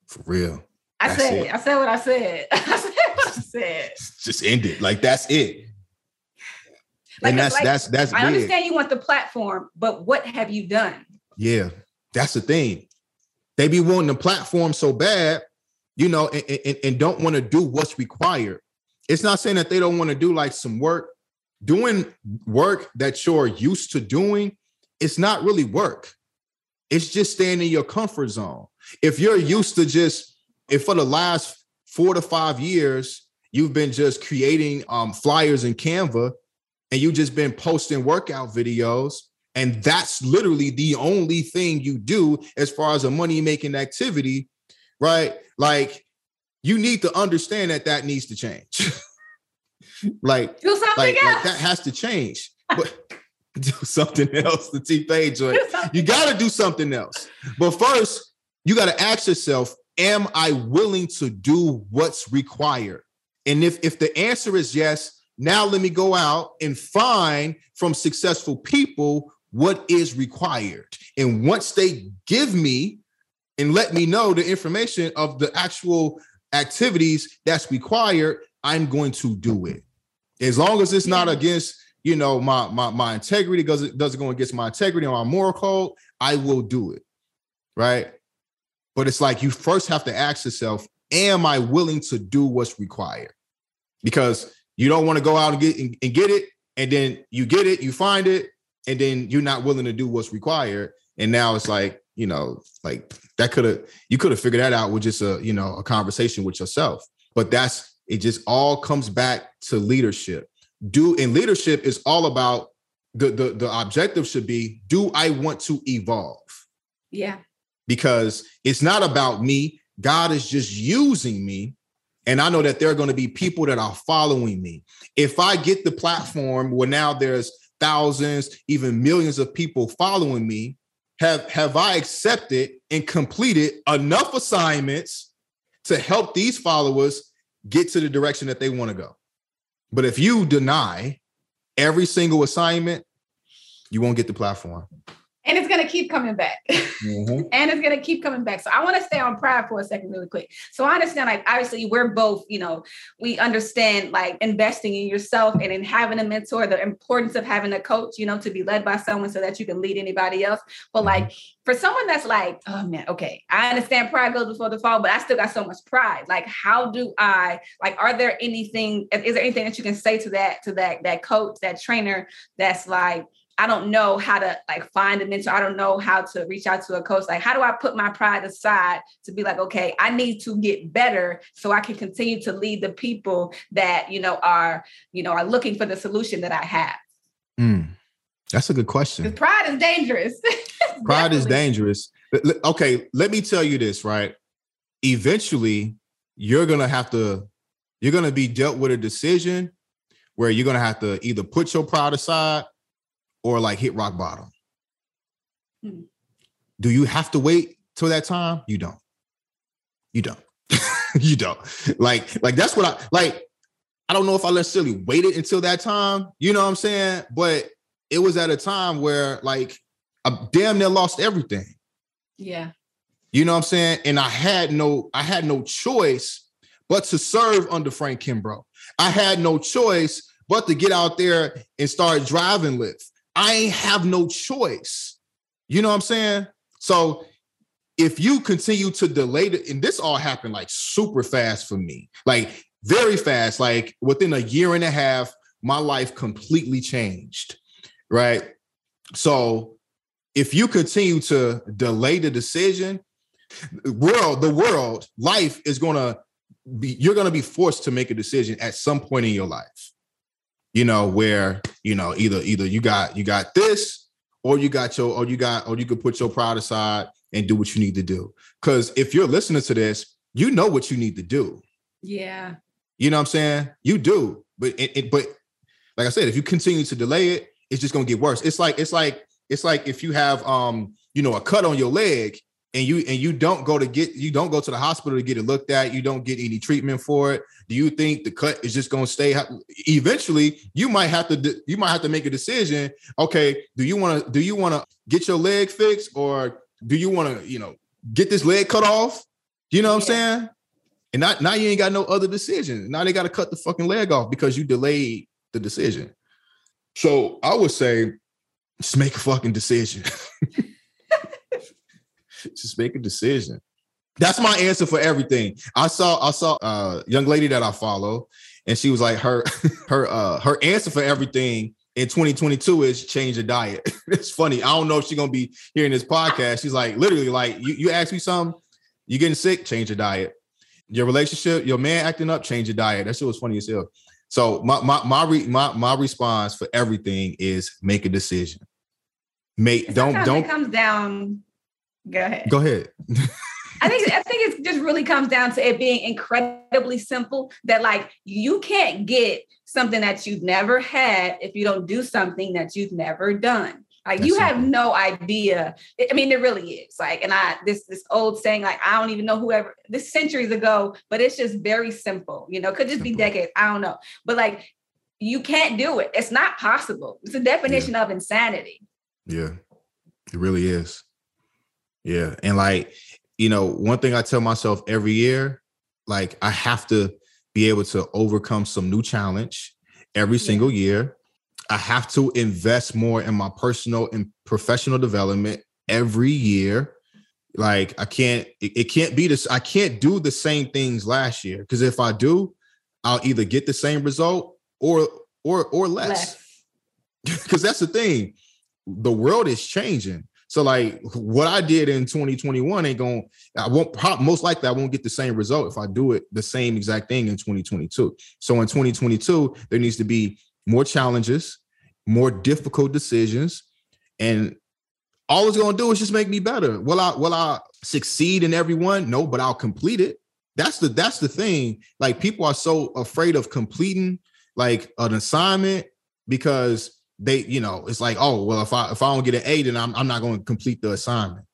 for real I that's said it. I said what I said. I said what I said. Just end it. Like that's it. Like, and that's like, that's that's. I big. understand you want the platform, but what have you done? Yeah, that's the thing. They be wanting the platform so bad, you know, and, and, and don't want to do what's required. It's not saying that they don't want to do like some work. Doing work that you're used to doing, it's not really work. It's just staying in your comfort zone. If you're used to just, if for the last four to five years you've been just creating um, flyers in Canva and you just been posting workout videos and that's literally the only thing you do as far as a money making activity, right? Like you need to understand that that needs to change. like, do something like, else. like that has to change. But do something else. The T page, you got to do something else. But first, you got to ask yourself: Am I willing to do what's required? And if if the answer is yes, now let me go out and find from successful people what is required. And once they give me and let me know the information of the actual activities that's required, I'm going to do it. As long as it's not against, you know, my my my integrity doesn't doesn't go against my integrity or my moral code, I will do it. Right. But it's like you first have to ask yourself, am I willing to do what's required? Because you don't want to go out and get and, and get it, and then you get it, you find it, and then you're not willing to do what's required. And now it's like, you know, like that could have you could have figured that out with just a, you know, a conversation with yourself. But that's it just all comes back to leadership. Do and leadership is all about the the the objective should be do I want to evolve? Yeah. Because it's not about me. God is just using me and I know that there are going to be people that are following me. If I get the platform where now there's thousands, even millions of people following me, have have I accepted and completed enough assignments to help these followers get to the direction that they want to go? But if you deny every single assignment, you won't get the platform and it's going to keep coming back. Mm-hmm. and it's going to keep coming back. So i want to stay on pride for a second really quick. So i understand like obviously we're both you know we understand like investing in yourself and in having a mentor the importance of having a coach you know to be led by someone so that you can lead anybody else. But like mm-hmm. for someone that's like oh man okay i understand pride goes before the fall but i still got so much pride. Like how do i like are there anything is there anything that you can say to that to that that coach that trainer that's like I don't know how to like find a mentor. I don't know how to reach out to a coach. Like, how do I put my pride aside to be like, okay, I need to get better so I can continue to lead the people that you know are you know are looking for the solution that I have. Mm, that's a good question. Pride is dangerous. pride is dangerous. Okay, let me tell you this, right? Eventually, you're gonna have to, you're gonna be dealt with a decision where you're gonna have to either put your pride aside or like hit rock bottom. Hmm. Do you have to wait till that time? You don't. You don't. you don't. Like, like that's what I like. I don't know if I necessarily waited until that time. You know what I'm saying? But it was at a time where like I damn near lost everything. Yeah. You know what I'm saying? And I had no, I had no choice but to serve under Frank Kimbrough. I had no choice but to get out there and start driving Lyft. I have no choice. You know what I'm saying? So if you continue to delay it, and this all happened like super fast for me, like very fast, like within a year and a half, my life completely changed. Right. So if you continue to delay the decision, world, the world, life is gonna be, you're gonna be forced to make a decision at some point in your life you know, where, you know, either either you got you got this or you got your or you got or you could put your pride aside and do what you need to do. Cause if you're listening to this, you know what you need to do. Yeah. You know what I'm saying? You do. But it, it but like I said, if you continue to delay it, it's just gonna get worse. It's like it's like it's like if you have um, you know, a cut on your leg and you and you don't go to get you don't go to the hospital to get it looked at. You don't get any treatment for it. Do you think the cut is just going to stay? Eventually you might have to you might have to make a decision. Okay do you want to do you want to get your leg fixed or do you want to you know get this leg cut off? You know what yeah. i'm saying? And not, now you ain't got no other decision. Now they got to cut the fucking leg off because you delayed the decision. So i would say just make a fucking decision just make a decision. That's my answer for everything. I saw I saw a young lady that I follow, and she was like her her uh her answer for everything in 2022 is change your diet. it's funny. I don't know if she's gonna be hearing this podcast. She's like literally like you you ask me something, you getting sick, change your diet. Your relationship, your man acting up, change your diet. That shit was funny as hell. So my my my re, my, my response for everything is make a decision. Make don't don't it comes down. Go ahead. Go ahead. I think I think it just really comes down to it being incredibly simple. That like you can't get something that you've never had if you don't do something that you've never done. Like That's you have simple. no idea. I mean, it really is. Like, and I this this old saying, like, I don't even know whoever this centuries ago, but it's just very simple. You know, could just simple. be decades. I don't know. But like you can't do it. It's not possible. It's a definition yeah. of insanity. Yeah, it really is. Yeah. And like, you know, one thing I tell myself every year, like I have to be able to overcome some new challenge every yeah. single year. I have to invest more in my personal and professional development every year. Like I can't, it, it can't be this. I can't do the same things last year because if I do, I'll either get the same result or or or less. Because that's the thing, the world is changing. So like what I did in 2021 ain't going I won't most likely I won't get the same result if I do it the same exact thing in 2022. So in 2022 there needs to be more challenges, more difficult decisions and all it's going to do is just make me better. Will I will I succeed in every one? No, but I'll complete it. That's the that's the thing. Like people are so afraid of completing like an assignment because they, you know, it's like, oh, well, if I if I don't get an A, then I'm I'm not going to complete the assignment.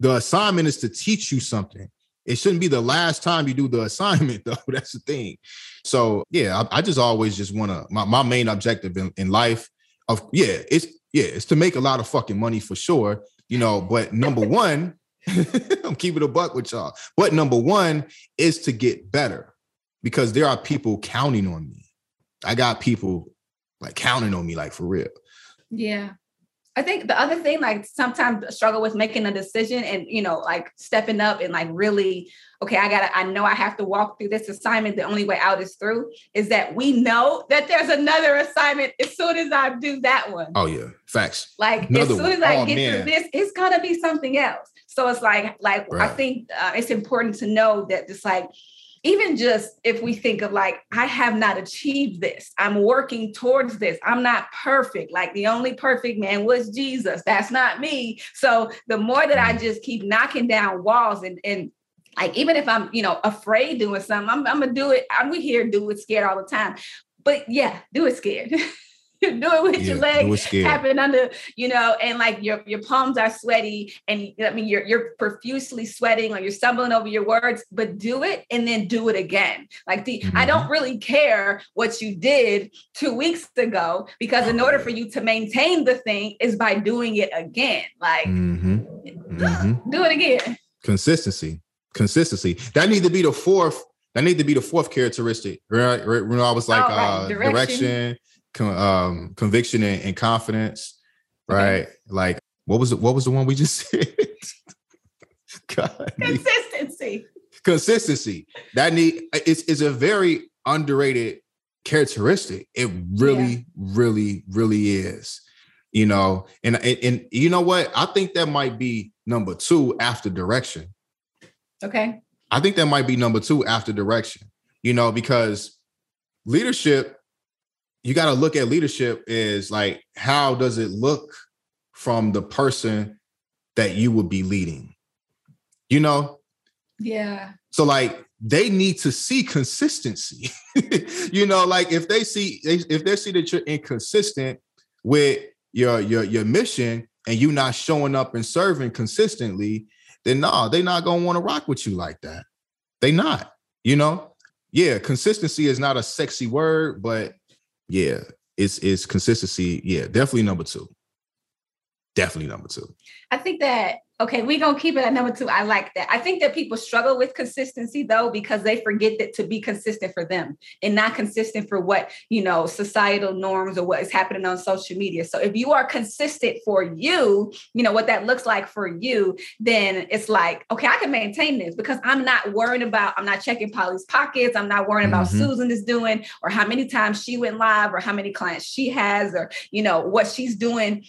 The assignment is to teach you something. It shouldn't be the last time you do the assignment, though. That's the thing. So yeah, I, I just always just want to my, my main objective in, in life of yeah, it's yeah, it's to make a lot of fucking money for sure, you know. But number one, I'm keeping a buck with y'all. But number one is to get better because there are people counting on me. I got people like counting on me, like for real. Yeah. I think the other thing, like sometimes struggle with making a decision and you know, like stepping up and like really, okay, I gotta, I know I have to walk through this assignment. The only way out is through, is that we know that there's another assignment as soon as I do that one. Oh yeah, facts. Like another as soon one. as I oh, get man. through this, it's gonna be something else. So it's like, like right. I think uh, it's important to know that just like even just if we think of like, I have not achieved this, I'm working towards this, I'm not perfect. Like the only perfect man was Jesus. That's not me. So the more that I mm. just keep knocking down walls and, and like even if I'm, you know, afraid doing something, I'm, I'm gonna do it. I'm we hear do it scared all the time. But yeah, do it scared. do it with yeah, your legs tapping under, you know, and like your your palms are sweaty, and I mean you're you're profusely sweating or you're stumbling over your words, but do it and then do it again. Like the mm-hmm. I don't really care what you did two weeks ago because in order for you to maintain the thing is by doing it again. Like mm-hmm. Mm-hmm. do it again. Consistency, consistency. That needs to be the fourth. That need to be the fourth characteristic, right? right? When I was like oh, right. uh, direction. direction um, conviction and, and confidence, right? Okay. Like what was it? What was the one we just said? God, consistency. Consistency. That need it's is a very underrated characteristic. It really, yeah. really, really is. You know, and, and and you know what? I think that might be number two after direction. Okay. I think that might be number two after direction. You know, because leadership you got to look at leadership is like how does it look from the person that you would be leading? You know? Yeah. So like they need to see consistency. You know like if they see if they see that you're inconsistent with your your your mission and you not showing up and serving consistently then nah, they're not gonna want to rock with you like that. They not you know? Yeah consistency is not a sexy word but yeah, it's it's consistency. Yeah, definitely number two. Definitely number two. I think that okay, we're gonna keep it at number two. I like that. I think that people struggle with consistency though because they forget that to be consistent for them and not consistent for what you know societal norms or what is happening on social media. So if you are consistent for you, you know what that looks like for you, then it's like okay, I can maintain this because I'm not worrying about I'm not checking Polly's pockets. I'm not worrying mm-hmm. about Susan is doing or how many times she went live or how many clients she has or you know what she's doing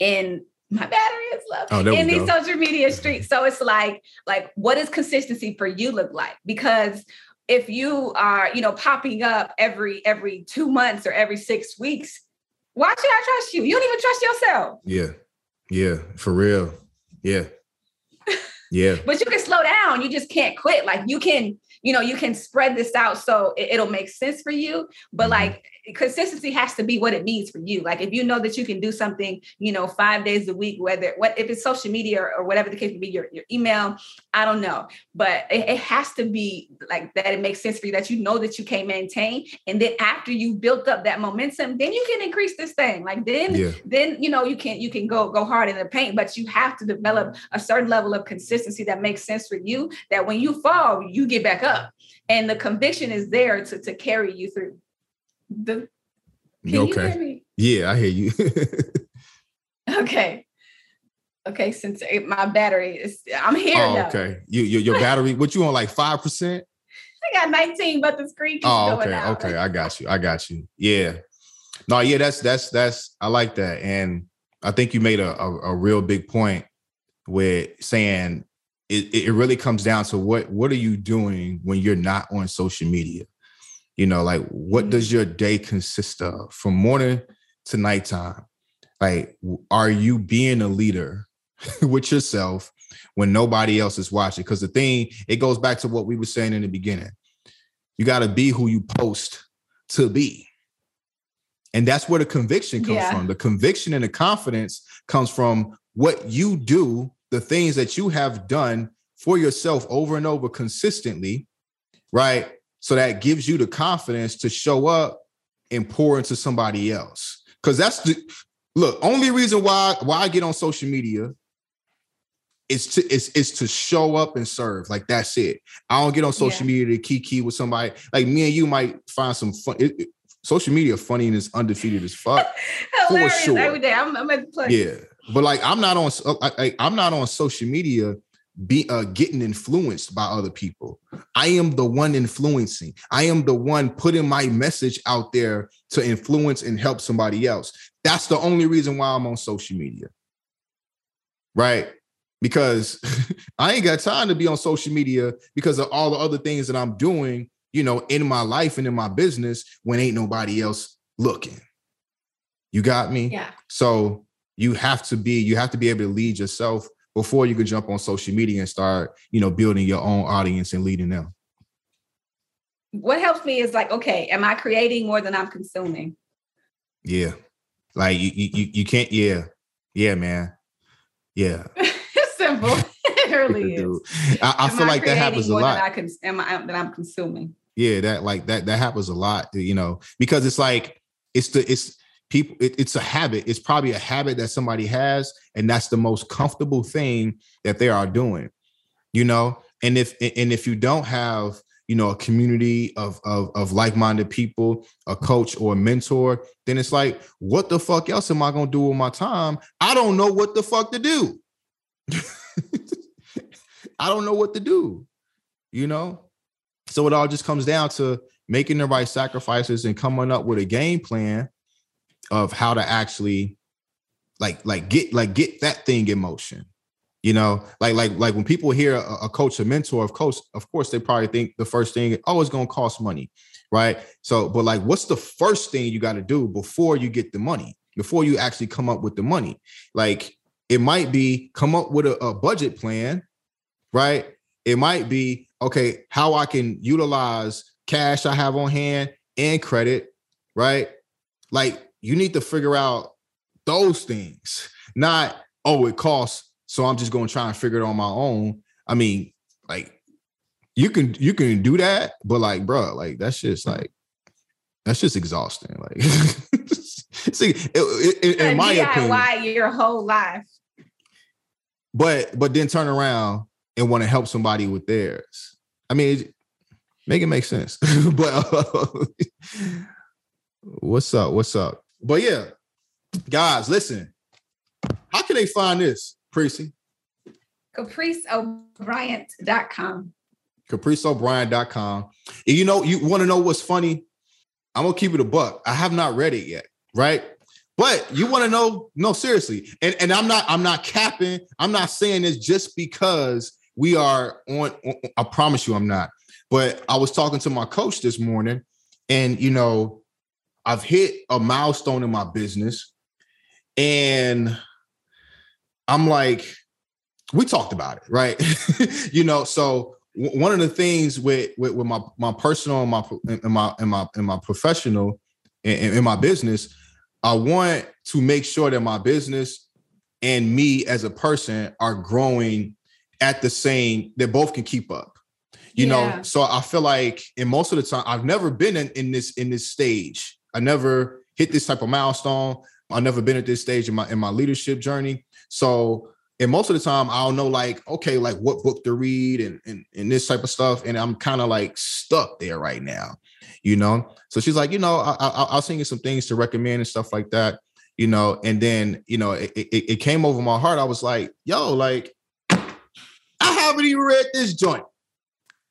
in my battery is low Oh, in these go. social media streets. So it's like, like, what does consistency for you look like? Because if you are, you know, popping up every every two months or every six weeks, why should I trust you? You don't even trust yourself. Yeah. Yeah. For real. Yeah. Yeah. But you can slow down. You just can't quit. Like you can, you know, you can spread this out so it, will make sense for you. But Mhm. like consistency has to be what it means for you. Like if you know that you can do something, you know, five days a week, whether what if it's social media or, or whatever the case may be, your, your email, I don't know. But it, it has to be like that. It makes sense for you that you know that you can maintain. And then after you built up that momentum, then you can increase this thing. Like then Yeah. then you know you can you can go go hard in the paint but you have to develop a certain level of consistency that makes sense for you that when you fall you get back up and the conviction is there to, to carry you through the can you okay. hear me Yeah, I hear you. okay okay since it- my battery is i'm here oh, now okay. You, your your battery, what you on like 5%? i got 19 but the screen keeps Oh, going okay. out. Okay. I got you. I got you. Yeah. No, yeah, that's that's that's I like that. And I think you made a, a, a real big point with saying it, it really comes down to what what are you doing when you're not on social media? You know, like what does mm-hmm. your day consist of from morning to nighttime? Like, are you being a leader with yourself when nobody else is watching? Because the thing, it goes back to what we were saying in the beginning. You got to be who you post to be. And that's where the conviction comes Yeah. from. The conviction and the confidence comes from what you do, the things that you have done for yourself over and over consistently, right? So that gives you the confidence to show up and pour into somebody else. Because that's the look, only reason why why I get on social media is to is, is to show up and serve. Like that's it. I don't get on social Yeah. media to kiki with somebody. Like me and you might find some fun. It, it- social media funny and it's undefeated as fuck. hilarious sure. every day i'm, I'm at the place Yeah, but like I'm not on I, I, I'm not on social media be uh, getting influenced by other people. I am the one influencing. I am the one putting my message out there to influence and help somebody else. That's the only reason why I'm on social media. Right? Because I ain't got time to be on social media because of all the other things that I'm doing, you know, in my life and in my business when ain't nobody else looking. You got me? yeah So you have to be, you have to be able to lead yourself before you can jump on social media and start, you know, building your own audience and leading them. what helps me is like okay am i creating more than i'm consuming Yeah. Like you you you- can't, yeah. Yeah, man. Yeah. it's simple it really is I, I feel like that happens a lot. I cons- am I, that I'm consuming. Yeah, that like that that happens a lot, you know, because it's like it's the it's people it, it's a habit. It's probably a habit that somebody has, and that's the most comfortable thing that they are doing, you know. And if and if you don't have you know a community of of, of like-minded people, a coach or a mentor, then it's like, what the fuck else am I gonna do with my time? I don't know what the fuck to do. I don't know what to do, you know. So it all just comes down to making the right sacrifices and coming up with a game plan of how to actually like like get like get that thing in motion. You know, like like like when people hear a, a coach, a mentor, of course, of course, they probably think the first thing, oh, it's gonna cost money, right? So, but like, what's the first thing you got to do before you get the money? Before you actually come up with the money, like it might be come up with a, a budget plan, right? It might be okay, how I can utilize cash I have on hand and credit, right? Like you need to figure out those things, not oh, it costs, so I'm just going to try and figure it on my own. I mean, like you can you can do that, but like, bro, like that's just like that's just exhausting. Like, see, it, it, in my opinion, DIY your whole life. but but then turn around and want to help somebody with theirs. I mean, it, make it make sense. but uh, what's up? What's up? But yeah, guys, listen. How can they find this, Precy? CapriceO'Bryant.com. CapriceO'Brien.com. And you know, you want to know what's funny? I'm gonna keep it a buck. I have not read it yet, right? But you want to know? No, seriously. And and I'm not I'm not capping. I'm not saying this just because we are on. I promise you, I'm not. But I was talking to my coach this morning, and you know, I've hit a milestone in my business, and I'm like, we talked about it, right? you know, so one of the things with, with with, my my personal and my in my in my in my professional in, in my business I want to make sure that my business and me as a person are growing at the same, that both can keep up. You yeah. know, so I feel like in most of the time, I've never been in, in this in this stage. I never hit this type of milestone. I've never been at this stage in my in my leadership journey. So and most of the time I'll know like, okay, like what book to read and and, and this type of stuff. And I'm kind of like stuck there right now you know. So she's like, you know, I, will send you some things to recommend and stuff like that, you know. And then, you know, it, it, it came over my heart. I was like, yo, like, I haven't even read this joint.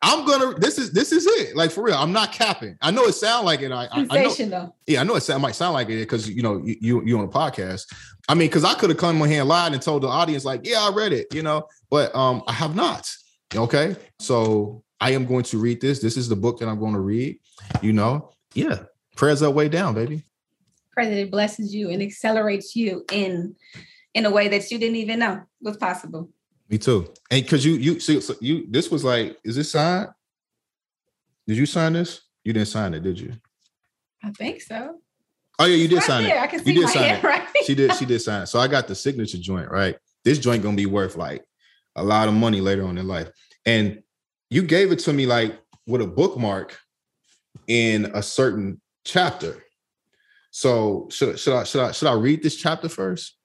I'm gonna. This is this is it. Like for real. I'm not capping. I know it sound like it. I, I know. Yeah, I know it sound, might sound like it because you know you you, you on a podcast. I mean, because I could have come on here and lied and told the audience like, yeah, I read it, you know, but um, I have not. Okay, so I am going to read this. This is the book that I'm going to read you know, yeah, prayers up, way down, baby. Pray that it blesses you and accelerates you in in a way that you didn't even know was possible. Me too. And because you you see so you this was like, is this signed? Did you sign this? You didn't sign it, did you? I think so. Oh yeah, you did right sign there. it. I can see you did my sign it. Right? She did. She did sign it. So I got the signature joint. Right. This joint gonna be worth like a lot of money later on in life. And you gave it to me like with a bookmark in a certain chapter. So should should I should I should I read this chapter first?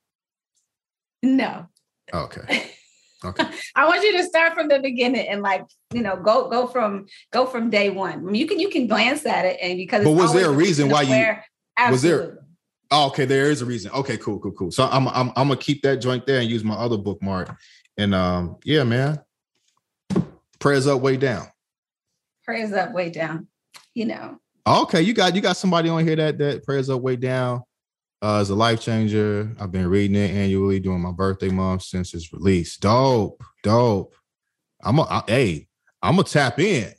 No. Oh, okay. Okay. I want you to start from the beginning and like you know go go from go from day one. I mean, you can you can glance at it and because but was there a reason why you was there? Oh, okay, there is a reason. Okay, cool, cool, cool. So I'm I'm I'm gonna keep that joint there and use my other bookmark. And um, yeah, man. Prayers up, way down. Prayers up, way down you know. Okay, you got you got somebody on here that that prayers up way down. Uh, as a life changer. I've been reading it annually during my birthday month since its release. Dope, dope. I'm a I, hey, I'm gonna tap in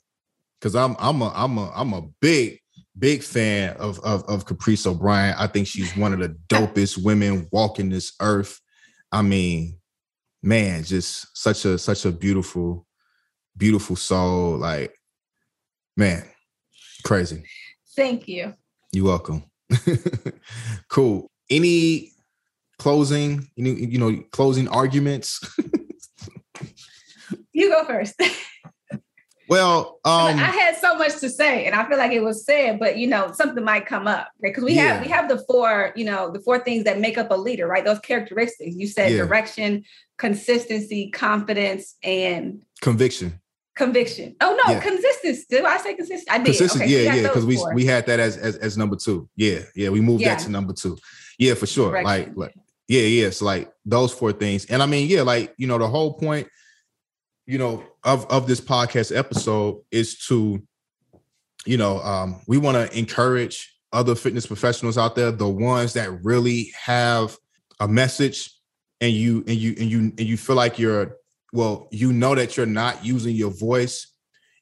because I'm I'm a I'm a I'm a big big fan of of of Caprice O'Brien. I think she's one of the dopest women walking this earth. I mean, man, just such a such a beautiful, beautiful soul. Like, man, Crazy. Thank you. You're welcome. cool. Any closing, any, you know, closing arguments? you go first. Well, um, I had so much to say, and I feel like it was said, but you know, something might come up because we yeah. have we have the four, you know, the four things that make up a leader, right? Those characteristics. You said yeah. direction, consistency, confidence, and conviction conviction. Oh no, yeah. consistency. Did I say consistent? I did. Consistent, okay, yeah, yeah. Because we we had that as, as as number two. Yeah, yeah. We moved yeah. that to number two. Yeah, for sure. Like, like, yeah, yeah. So like those four things. And I mean, yeah, like you know, the whole point, you know, of of this podcast episode is to, you know, um, we want to encourage other fitness professionals out there, the ones that really have a message and you and you and you and you feel like you're well, you know that you're not using your voice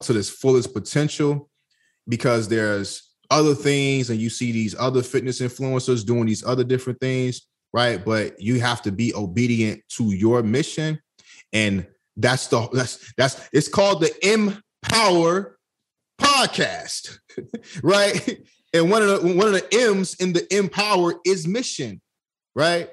to its fullest potential because there's other things and you see these other fitness influencers doing these other different things, right? But you have to be obedient to your mission. And that's the that's that's it's called the Empower podcast, right? And one of the one of the M's in the Empower is mission, right?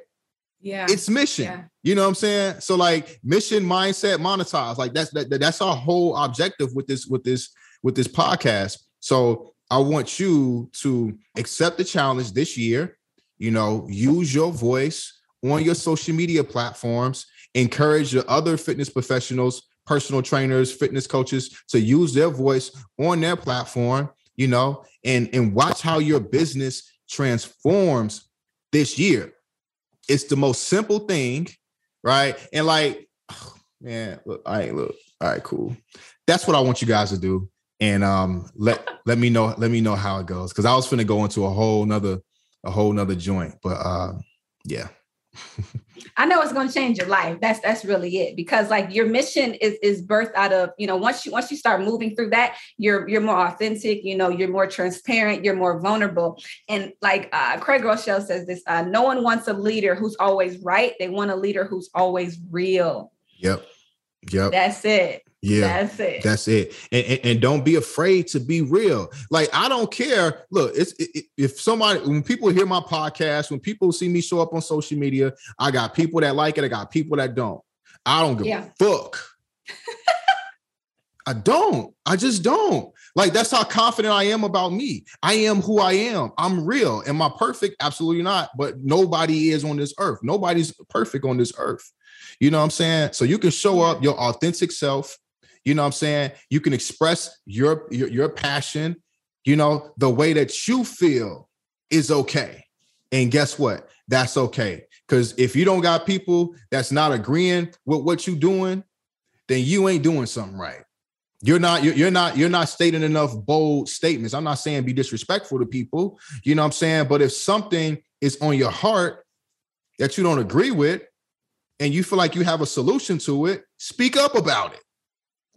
Yeah. It's mission. Yeah. You know what I'm saying? So like mission, mindset, monetize. Like that's that, that's our whole objective with this with this with this podcast. So I want you to accept the challenge this year. You know, use your voice on your social media platforms. Encourage your other fitness professionals, personal trainers, fitness coaches to use their voice on their platform. You know, and and watch how your business transforms this year it's the most simple thing, right? And like, oh, man, look, I ain't look. All right, cool. That's what I want you guys to do. And um, let let me know, let me know how it goes. Cause I was finna go into a whole nother a whole nother joint. But uh, yeah. I know it's going to change your life. That's that's really it because like your mission is is birthed out of you know once you once you start moving through that you're you're more authentic. You know you're more transparent. You're more vulnerable. And like uh, Craig Groeschel says this: uh, no one wants a leader who's always right. They want a leader who's always real. Yep. Yep. That's it. Yeah, that's it. That's it. And, and, and, don't be afraid to be real. Like I don't care. Look, it's it, if somebody when people hear my podcast, when people see me show up on social media, I got people that like it. I got people that don't. I don't give yeah. a fuck. I don't. I just don't. Like that's how confident I am about me. I am who I am. I'm real. Am I perfect? Absolutely not. But nobody is on this earth. Nobody's perfect on this earth. You know what I'm saying? So you can show up your authentic self you know what I'm saying? You can express your, your, your passion, you know, the way that you feel is okay. And guess what? That's okay. Because if you don't got people that's not agreeing with what you're doing, then you ain't doing something right. You're not you're not you're not stating enough bold statements. I'm not saying be disrespectful to people, you know what I'm saying? But if something is on your heart that you don't agree with and you feel like you have a solution to it, speak up about it.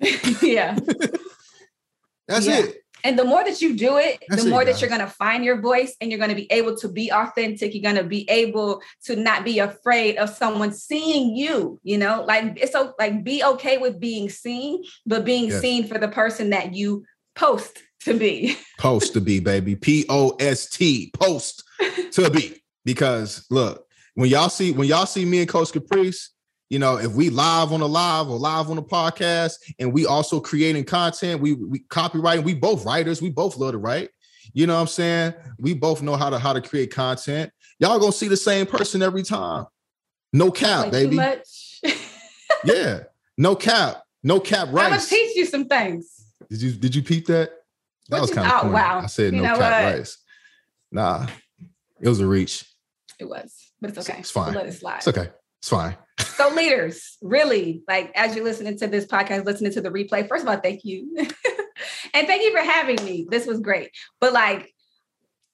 yeah. That's yeah. it. And the more that you do it, That's the more it, that you're going to find your voice and you're going to be able to be authentic. You're going to be able to not be afraid of someone seeing you, you know, like it's so like be okay with being seen, but being yes. seen for the person that you post to be. Post to be, baby. P O S T, post to be. Because look, when y'all see when y'all see me and Coach Caprice, you know, if we live on a live or live on a podcast and we also creating content, we we copywriting, we both writers, we both love to write. You know what I'm saying? We both know how to how to create content. Y'all gonna see the same person every time. No cap, baby. yeah, no cap, no cap. Right. I'm gonna teach you some things. Did you did you peep that? That was kind of oh, wow. I said you no cap what? rice. Nah, it was a reach. It was, but it's okay. It's fine. We'll let it slide. It's okay. It's fine. So leaders, really, like as you're listening to this podcast, listening to the replay, first of all, thank you. and thank you for having me. This was great. But like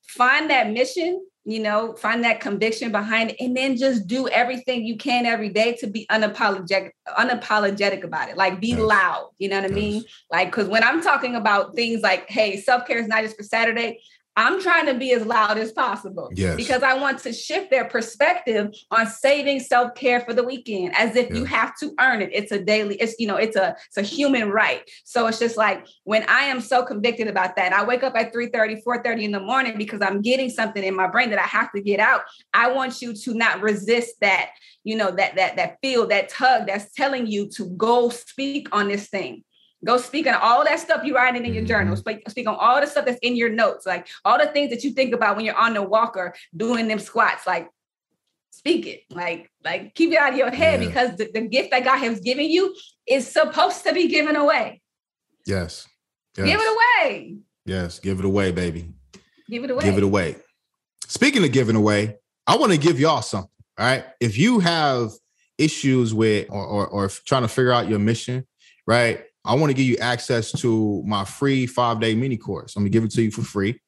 find that mission, you know, find that conviction behind it, and then just do everything you can every day to be unapologetic, unapologetic about it. Like be yes. loud, you know what I mean? Like, because when I'm talking about things like, hey, self-care is not just for Saturday, I'm trying to be as loud as possible yes. because I want to shift their perspective on saving self-care for the weekend as if you have to earn it. It's a daily, it's you know, it's a it's a human right. So it's just like when I am so convicted about that, I wake up at 3 30, 4 30 in the morning because I'm getting something in my brain that I have to get out. I want you to not resist that, you know, that that that feel, that tug that's telling you to go speak on this thing Go speak on all that stuff you writing in your journal. Mm-hmm. Speak, speak on all the stuff that's in your notes, like all the things that you think about when you're on the walker doing them squats. Like, speak it. Like, like keep it out of your head yeah. because the, the gift that God has given you is supposed to be given away. Yes. yes. Give it away. Yes, give it away, baby. Give it away. Give it away. Speaking of giving away, I want to give y'all something. All right. If you have issues with or, or, or trying to figure out your mission, right? I want to give you access to my free five day mini course. I'm gonna give it to you for free.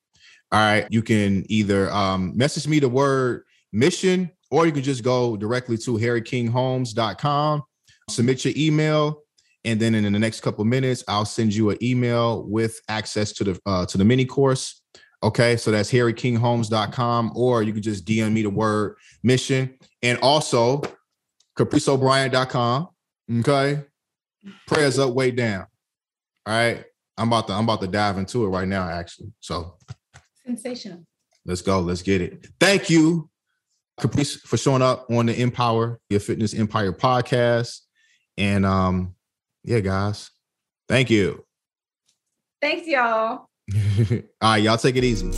All right. You can either um, message me the word mission, or you can just go directly to harrykinghomes.com, submit your email, and then in the next couple minutes, I'll send you an email with access to the uh, to the mini course. Okay, so that's harrykinghomes.com, or you can just DM me the word mission, and also capriceobrien.com. Okay, prayers up, way down. All right. I'm about to I'm about to dive into it right now, actually. So sensational. Let's go. Let's get it. Thank you, Caprice, for showing up on the Empower Your Fitness Empire podcast. And um, yeah, guys, thank you. Thanks, y'all. All right, y'all take it easy.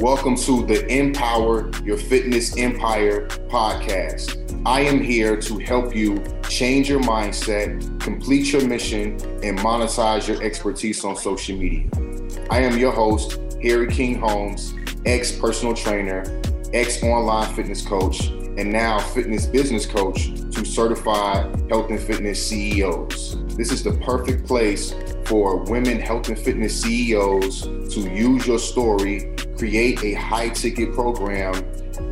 Welcome to the Empower Your Fitness Empire podcast. I am here to help you change your mindset, complete your mission, and monetize your expertise on social media. I am your host, Harry King Holmes, ex personal trainer, ex online fitness coach, and now fitness business coach to certified health and fitness CEOs. this is the perfect place for women health and fitness CEOs to use your story, create a high ticket program,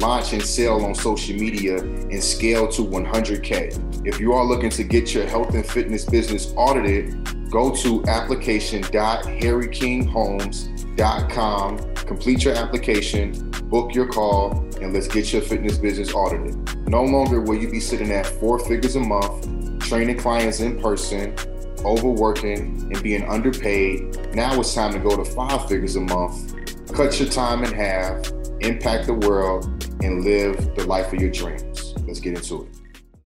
launch and sell on social media, and scale to 100K. If you are looking to get your health and fitness business audited, go to application.harrykinghomes.com, complete your application, book your call, and let's get your fitness business audited. No longer will you be sitting at four figures a month, training clients in person, overworking, and being underpaid. Now it's time to go to five figures a month, cut your time in half, impact the world, and live the life of your dreams. Let's get into it.